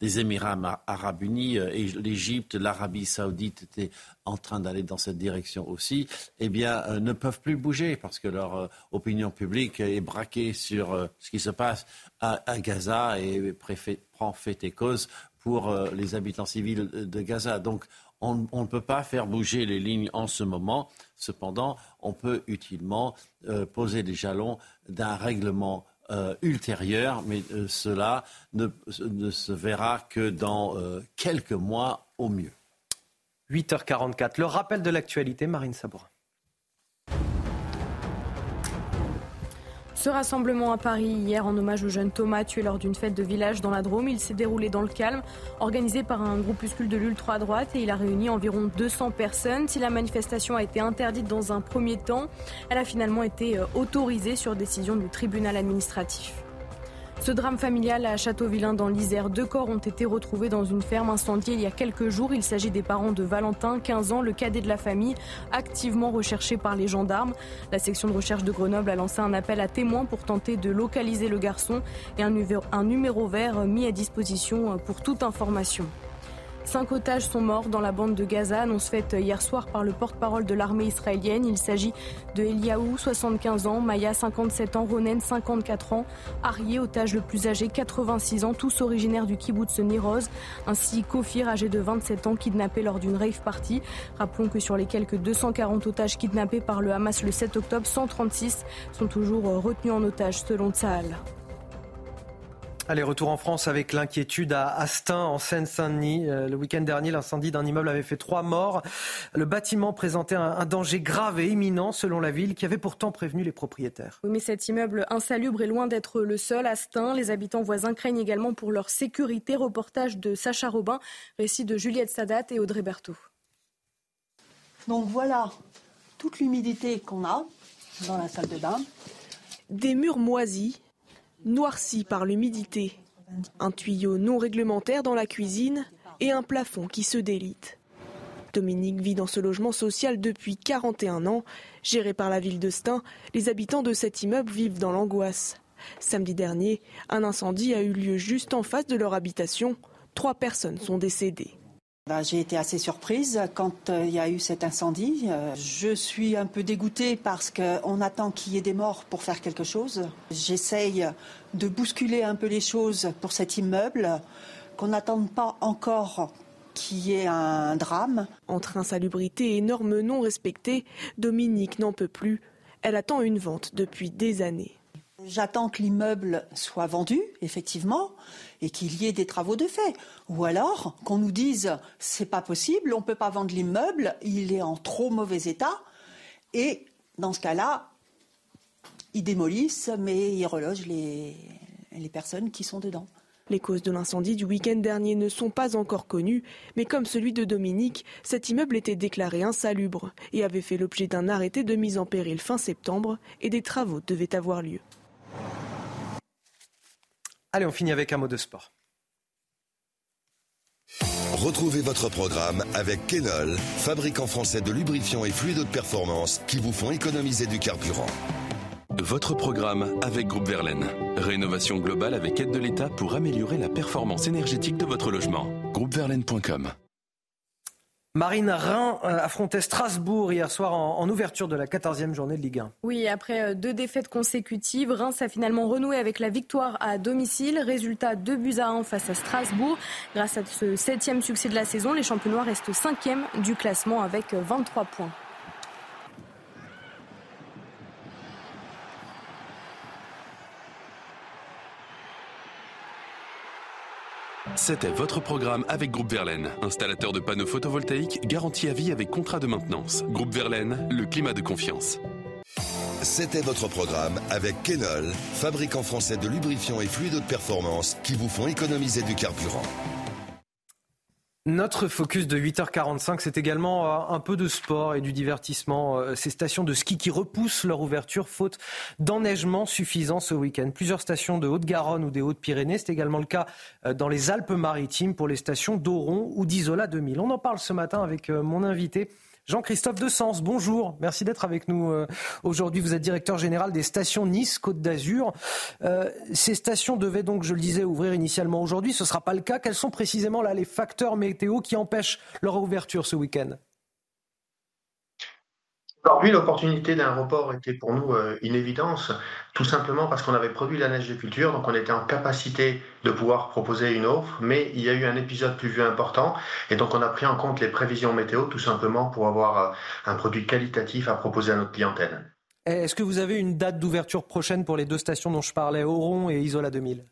[SPEAKER 30] les Émirats arabes unis, euh, et l'Égypte, l'Arabie saoudite étaient en train d'aller dans cette direction aussi, eh bien, ne peuvent plus bouger parce que leur opinion publique est braquée sur ce qui se passe à, Gaza et prend fait et cause pour euh, les habitants civils de Gaza. Donc on, ne peut pas faire bouger les lignes en ce moment. Cependant, on peut utilement euh, poser des jalons d'un règlement euh, ultérieur, mais cela ne, ne, se verra que dans quelques mois au mieux.
[SPEAKER 1] 8h44, le rappel de l'actualité, Marine Sabourin.
[SPEAKER 2] Ce rassemblement à Paris hier en hommage au jeune Thomas tué lors d'une fête de village dans la Drôme, il s'est déroulé dans le calme, organisé par un groupuscule de l'ultra-droite et il a réuni environ 200 personnes. Si la manifestation a été interdite dans un premier temps, elle a finalement été euh, autorisée sur décision du tribunal administratif. Ce drame familial à Châteauvillain dans l'Isère, deux corps ont été retrouvés dans une ferme incendiée il y a quelques jours. Il s'agit des parents de Valentin, 15 ans, le cadet de la famille, activement recherché par les gendarmes. La section de recherche de Grenoble a lancé un appel à témoins pour tenter de localiser le garçon et un numéro, vert mis à disposition pour toute information. Cinq otages sont morts dans la bande de Gaza, annonce faite hier soir par le porte-parole de l'armée israélienne. Il s'agit de Eliaou, 75 ans, Maya, 57 ans, Ronen, 54 ans, Arié, otage le plus âgé, 86 ans, tous originaires du kibbutz Niroz, ainsi Kofir, âgé de 27 ans, kidnappé lors d'une rave party. Rappelons que sur les quelques 240 otages kidnappés par le Hamas le 7 octobre, 136 sont toujours retenus en otage selon Tsahal.
[SPEAKER 1] Allez, retour en France avec l'inquiétude à Astin, en Seine-Saint-Denis. Euh, le week-end dernier, l'incendie d'un immeuble avait fait trois morts. Le bâtiment présentait un, danger grave et imminent, selon la ville, qui avait pourtant prévenu les propriétaires.
[SPEAKER 2] Oui, mais cet immeuble insalubre est loin d'être le seul. Astin, les habitants voisins craignent également pour leur sécurité. Reportage de Sacha Robin, récit de Juliette Sadat et Audrey Berthaud.
[SPEAKER 47] Donc voilà toute l'humidité qu'on a dans la salle de bain.
[SPEAKER 19] Des murs moisis, noirci par l'humidité, un tuyau non réglementaire dans la cuisine et un plafond qui se délite. Dominique vit dans ce logement social depuis 41 ans. Géré par la ville de Stein, les habitants de cet immeuble vivent dans l'angoisse. Samedi dernier, un incendie a eu lieu juste en face de leur habitation. Trois personnes sont décédées.
[SPEAKER 47] Bah, j'ai été assez surprise quand euh, il y a eu cet incendie. Euh, je suis un peu dégoûtée parce qu'on attend qu'il y ait des morts pour faire quelque chose. J'essaye de bousculer un peu les choses pour cet immeuble, qu'on n'attende pas encore qu'il y ait un drame.
[SPEAKER 19] Entre insalubrité et normes non respectées, Dominique n'en peut plus. Elle attend une vente depuis des années.
[SPEAKER 47] J'attends que l'immeuble soit vendu, effectivement, et qu'il y ait des travaux de fait. Ou alors qu'on nous dise c'est pas possible, on peut pas vendre l'immeuble, il est en trop mauvais état, et dans ce cas-là, ils démolissent, mais ils relogent les, les personnes qui sont dedans.
[SPEAKER 19] Les causes de l'incendie du week-end dernier ne sont pas encore connues, mais comme celui de Dominique, cet immeuble était déclaré insalubre et avait fait l'objet d'un arrêté de mise en péril fin septembre et des travaux devaient avoir lieu.
[SPEAKER 1] Allez, on finit avec un mot de sport.
[SPEAKER 48] Retrouvez votre programme avec Kenol, fabricant français de lubrifiants et fluides de performance qui vous font économiser du carburant.
[SPEAKER 49] Votre programme avec Groupe Verlaine. Rénovation globale avec aide de l'État pour améliorer la performance énergétique de votre logement. Groupeverlaine.com
[SPEAKER 1] Marine Rhin euh, affrontait Strasbourg hier soir en, ouverture de la 14e journée de Ligue 1.
[SPEAKER 2] Oui, après euh, deux défaites consécutives, Reims a finalement renoué avec la victoire à domicile. Résultat 2 buts à 1 face à Strasbourg. Grâce à ce septième succès de la saison, les champenois restent cinquième du classement avec 23 points.
[SPEAKER 49] C'était votre programme avec Groupe Verlaine, installateur de panneaux photovoltaïques garantie à vie avec contrat de maintenance. Groupe Verlaine, le climat de confiance.
[SPEAKER 48] C'était votre programme avec Kenol, fabricant français de lubrifiants et fluides de performance qui vous font économiser du carburant.
[SPEAKER 1] Notre focus de 8h45, c'est également euh, un peu de sport et du divertissement. Euh, ces stations de ski qui repoussent leur ouverture faute d'enneigement suffisant ce week-end. Plusieurs stations de Haute-Garonne ou des Hautes-Pyrénées. C'est également le cas euh, dans les Alpes-Maritimes pour les stations d'Oron ou d'Isola 2000. On en parle ce matin avec mon invité. Jean-Christophe Sens, bonjour. Merci d'être avec nous euh, aujourd'hui. Vous êtes directeur général des stations Nice, Côte d'Azur. Euh, ces stations devaient donc, je le disais, ouvrir initialement aujourd'hui. Ce ne sera pas le cas. Quels sont précisément là les facteurs météo qui empêchent leur ouverture ce week-end?
[SPEAKER 50] Aujourd'hui, l'opportunité d'un report était pour nous euh, une évidence, tout simplement parce qu'on avait produit la neige de culture, donc on était en capacité de pouvoir proposer une offre, mais il y a eu un épisode pluvieux important, et donc on a pris en compte les prévisions météo, tout simplement pour avoir euh, un produit qualitatif à proposer à notre clientèle.
[SPEAKER 1] Est-ce que vous avez une date d'ouverture prochaine pour les deux stations dont je parlais, Oron et Isola 2000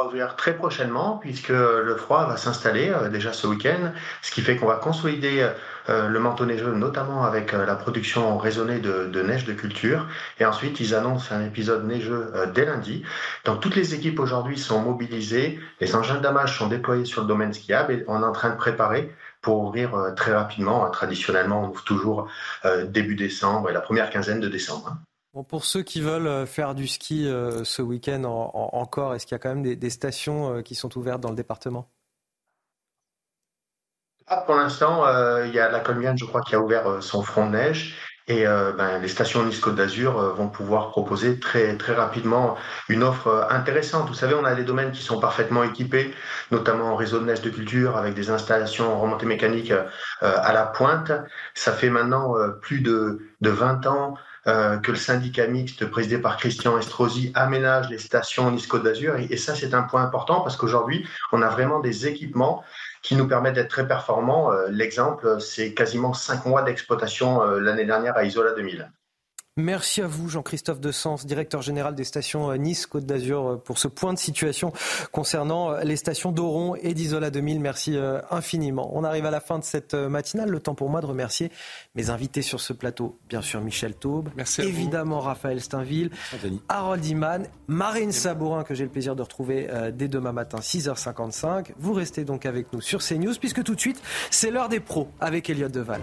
[SPEAKER 50] ouvrir très prochainement puisque le froid va s'installer euh, déjà ce week-end, ce qui fait qu'on va consolider euh, le manteau neigeux, notamment avec euh, la production raisonnée de, neige de culture. Et ensuite, ils annoncent un épisode neigeux dès lundi. Donc toutes les équipes aujourd'hui sont mobilisées, les engins d'amage sont déployés sur le domaine skiable et on est en train de préparer pour ouvrir très rapidement. Traditionnellement, on ouvre toujours début décembre et la première quinzaine de décembre. Hein
[SPEAKER 1] pour ceux qui veulent euh, faire du ski euh, ce week-end encore, est-ce qu'il y a quand même des, stations euh, qui sont ouvertes dans le département?
[SPEAKER 50] Ah, Pour l'instant, il y a la Colmiane, je crois, qui a ouvert son front de neige. Et ben, les stations Nice Côte d'Azur vont pouvoir proposer très, très rapidement une offre intéressante. Vous savez, on a des domaines qui sont parfaitement équipés, notamment en réseau de neige de culture, avec des installations remontées mécaniques à la pointe. Ça fait maintenant plus de, de 20 ans euh, que le syndicat mixte présidé par Christian Estrosi aménage les stations Nice-Côte d'Azur. Et, ça, c'est un point important parce qu'aujourd'hui, on a vraiment des équipements qui nous permettent d'être très performants. Euh, l'exemple, c'est quasiment cinq mois d'exploitation euh, l'année dernière à Isola 2000.
[SPEAKER 1] Merci à vous, Jean-Christophe Sens, directeur général des stations euh, Nice-Côte d'Azur, euh, pour ce point de situation concernant euh, les stations d'Oron et d'Isola 2000. Merci infiniment. On arrive à la fin de cette matinale. Le temps pour moi de remercier mes invités sur ce plateau. Bien sûr, Michel Taube.
[SPEAKER 34] Merci
[SPEAKER 1] évidemment, Raphaël Steinville. Harold Iman. Marine Sabourin, que j'ai le plaisir de retrouver dès demain matin, 6h55. Vous restez donc avec nous sur CNews, puisque tout de suite, c'est l'heure des pros avec Elliot Deval.